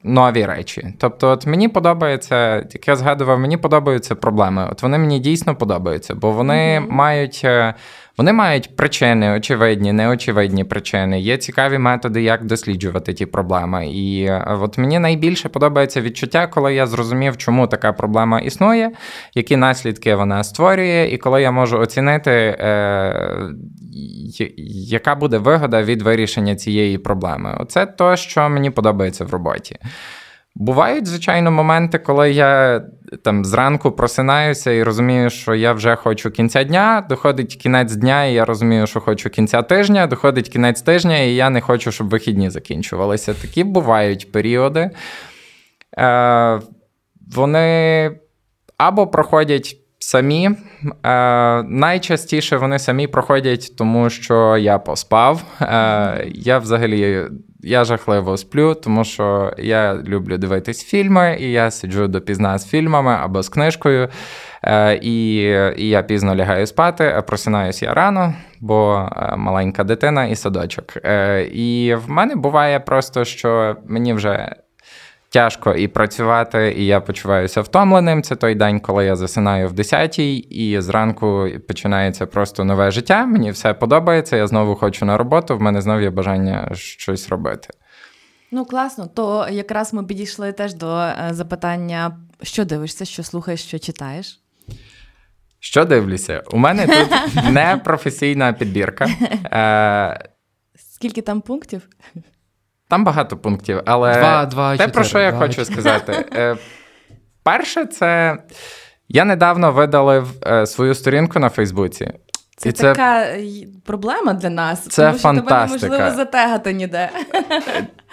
нові речі. Тобто, от мені подобається, як я згадував, мені подобаються проблеми. От вони мені дійсно подобаються, бо вони Мгм. мають. Вони мають причини, очевидні, неочевидні причини. Є цікаві методи, як досліджувати ті проблеми. І е, от мені найбільше подобається відчуття, коли я зрозумів, чому така проблема існує, які наслідки вона створює, і коли я можу оцінити, е, яка буде вигода від вирішення цієї проблеми. Оце то, що мені подобається в роботі. Бувають, звичайно, моменти, коли я там зранку просинаюся і розумію, що я вже хочу кінця дня, доходить кінець дня, і я розумію, що хочу кінця тижня, доходить кінець тижня, і я не хочу, щоб вихідні закінчувалися. Такі бувають періоди. Е, вони або проходять самі. Е, найчастіше вони самі проходять, тому що я поспав. Е, я взагалі я жахливо сплю, тому що я люблю дивитись фільми, і я сиджу допізна з фільмами або з книжкою. Е, і, і я пізно лягаю спати, а просинаюсь я рано, бо е, маленька дитина і садочок. Е, і в мене буває просто, що мені вже тяжко і працювати, і я почуваюся втомленим. Це той день, коли я засинаю в 10-й, і зранку починається просто нове життя. Мені все подобається. Я знову хочу на роботу. В мене знову є бажання щось робити. Ну, класно, то якраз ми підійшли теж до е, запитання, що дивишся, що слухаєш, що читаєш. Що дивлюся? У мене тут не професійна підбірка. Е, Скільки там пунктів? Там багато пунктів, але Два, два, те, чотири, про що я два, хочу чотири. сказати. Е, перше, це я недавно видалив е, свою сторінку на Фейсбуці. Це І така проблема для нас. Це тому що тебе неможливо затегати ніде.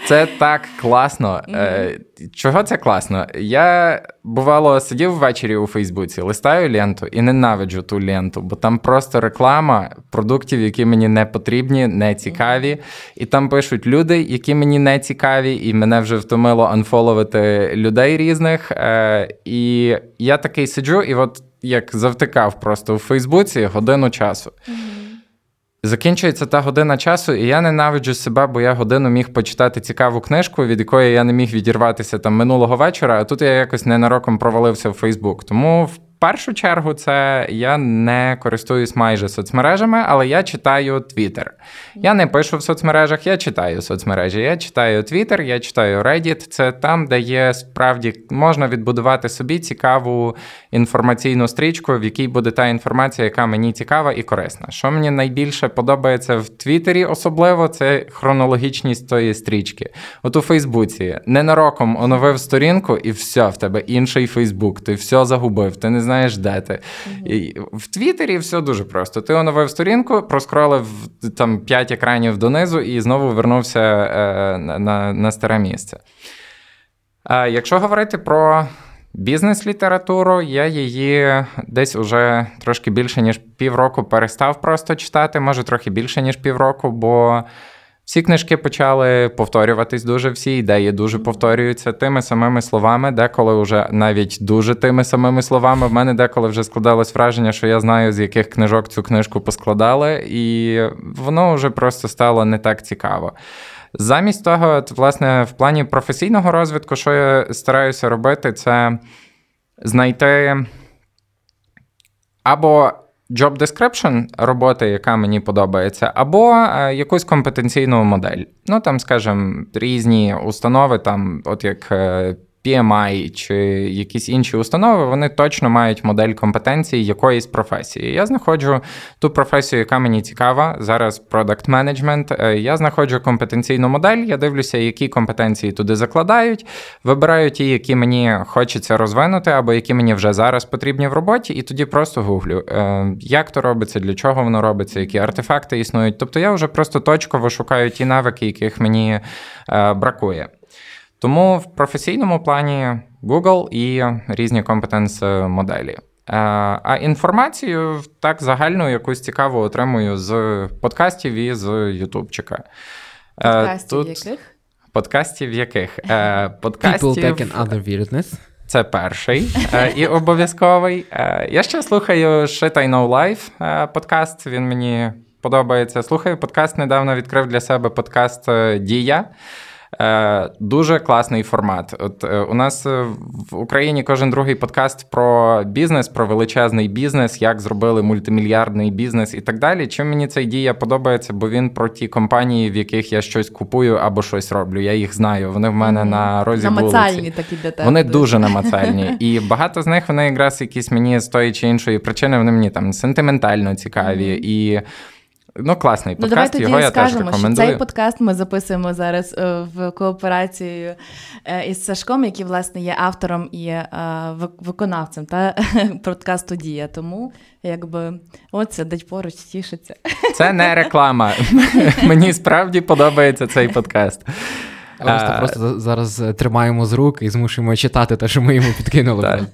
Це так класно. Е, чого це класно? Я бувало сидів ввечері у Фейсбуці, листаю ленту і ненавиджу ту ленту, бо там просто реклама продуктів, які мені не потрібні, не цікаві. І там пишуть люди, які мені не цікаві, і мене вже втомило анфоловити людей різних. Е, і я такий сиджу, і от як завтикав просто у Фейсбуці годину часу. Закінчується та година часу, і я ненавиджу себе, бо я годину міг почитати цікаву книжку, від якої я не міг відірватися там минулого вечора, а тут я якось ненароком провалився в Фейсбук. Тому в першу чергу це я не користуюсь майже соцмережами, але я читаю Твіттер. Я не пишу в соцмережах, я читаю соцмережі. Я читаю Твіттер, я читаю Reddit. Це там, де є справді можна відбудувати собі цікаву інформаційну стрічку, в якій буде та інформація, яка мені цікава і корисна. Що мені найбільше подобається в Твіттері, особливо це хронологічність тої стрічки. От у Фейсбуці ненароком оновив сторінку, і все, в тебе інший Фейсбук. Ти все загубив. Ти не знаєш, де ти. І В Твіттері все дуже просто. Ти оновив сторінку, проскролив там 5 екранів донизу і знову вернувся е, на, на, на старе місце. Е, якщо говорити про бізнес-літературу, я її десь уже трошки більше, ніж півроку перестав просто читати, може трохи більше, ніж півроку, бо. Всі книжки почали повторюватись дуже, всі ідеї дуже повторюються тими самими словами, деколи вже навіть дуже тими самими словами. В мене деколи вже складалось враження, що я знаю, з яких книжок цю книжку поскладали, і воно вже просто стало не так цікаво. Замість того, власне, в плані професійного розвитку, що я стараюся робити, це знайти або job description роботи, яка мені подобається, або е, якусь компетенційну модель. Ну, там, скажімо, різні установи, там, от як е, PMI чи якісь інші установи, вони точно мають модель компетенції якоїсь професії. Я знаходжу ту професію, яка мені цікава. Зараз продакт менеджмент. Я знаходжу компетенційну модель, я дивлюся, які компетенції туди закладають, вибираю ті, які мені хочеться розвинути, або які мені вже зараз потрібні в роботі, і тоді просто гуглю, е, як то робиться, для чого воно робиться, які артефакти існують. Тобто я вже просто точково шукаю ті навики, яких мені е, бракує. Тому в професійному плані Google і різні компетенс-моделі. Е, а інформацію так загальну якусь цікаву отримую з подкастів і з Ютубчика. Е, Подкастів яких? Подкастів яких? Е, Подкастів... People Tech and Other Weirdness. Це перший і обов'язковий. Я ще слухаю Shit I Know Life подкаст. Він мені подобається. Слухаю подкаст. Недавно відкрив для себе подкаст Дія. Е, Дуже класний формат. От е, у нас е, в Україні кожен другий подкаст про бізнес, про величезний бізнес, як зробили мультимільярдний бізнес і так далі. Чим мені ця ідея подобається, бо він про ті компанії, в яких я щось купую або щось роблю. Я їх знаю. Вони в мене на розі Намацальні вулиці. такі для тебе. Вони дуже намацальні. І багато з них вони якраз якісь мені з тої чи іншої причини, вони мені там сентиментально цікаві. І ну, класний Ну, давай тоді його я теж скажемо, що цей подкаст ми записуємо зараз е, в кооперації е, із Сашком, який, власне, є автором і е, виконавцем та подкасту Дія. Тому якби от сидить поруч, тішиться. Це не реклама. Мені справді подобається цей подкаст. Просто, просто зараз тримаємо з рук і змушуємо читати те, що ми йому підкинули.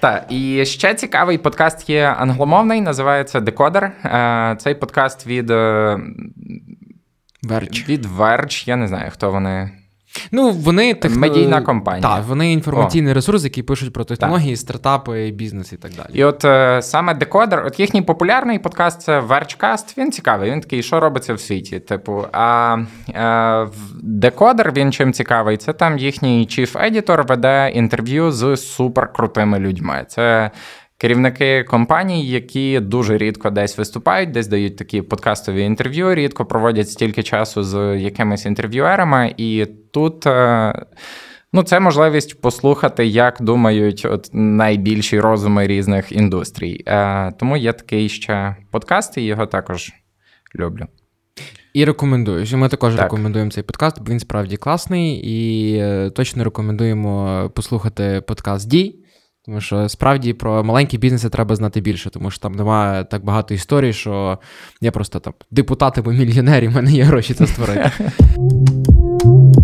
Так. І ще цікавий подкаст є англомовний, називається Декодер. Е, Цей подкаст від, е, Верч. від Verge, я не знаю, хто вони. Ну, вони техно... Медійна компанія. Так, вони інформаційний ресурс, який пишуть про технології, стартапи, бізнес і так далі. І от е, саме Декодер, от їхній популярний подкаст це Vergecast, Він цікавий. Він такий, що робиться в світі. Типу, а е, Декодер він чим цікавий? Це там їхній editor веде інтерв'ю з суперкрутими людьми. Це керівники компаній, які дуже рідко десь виступають, десь дають такі подкастові інтерв'ю, рідко проводять стільки часу з якимись інтерв'юерами. І тут. Е, Ну, це можливість послухати, як думають от найбільші розуми різних індустрій. Е, тому є такий ще подкаст, і його також люблю. І рекомендую. Ми також Так. рекомендуємо цей подкаст, бо він справді класний. І е, точно рекомендуємо послухати подкаст Дій. Тому що справді про маленькі бізнеси треба знати більше, тому що там немає так багато історій, що я просто там депутат або мільйонер, і в мене є гроші це створити.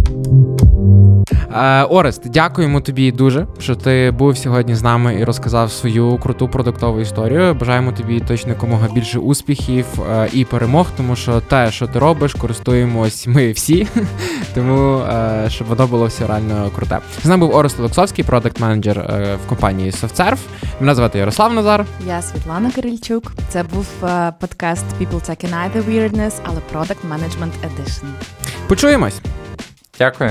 Е, Орест, дякуємо тобі дуже, що ти був сьогодні з нами і розказав свою круту продуктову історію. Бажаємо тобі точно якомога більше успіхів е, і перемог, тому що те, що ти робиш, користуємось ми всі. Тому е, щоб воно було все реально круте. З нами був Орест Олексовський, продакт менеджер в компанії SoftServe. Мене звати Ярослав Назар. Я Світлана Кирильчук. Це був е, подкаст People Tech and Other Weirdness, але Product Management Edition. Почуємось. Дякую.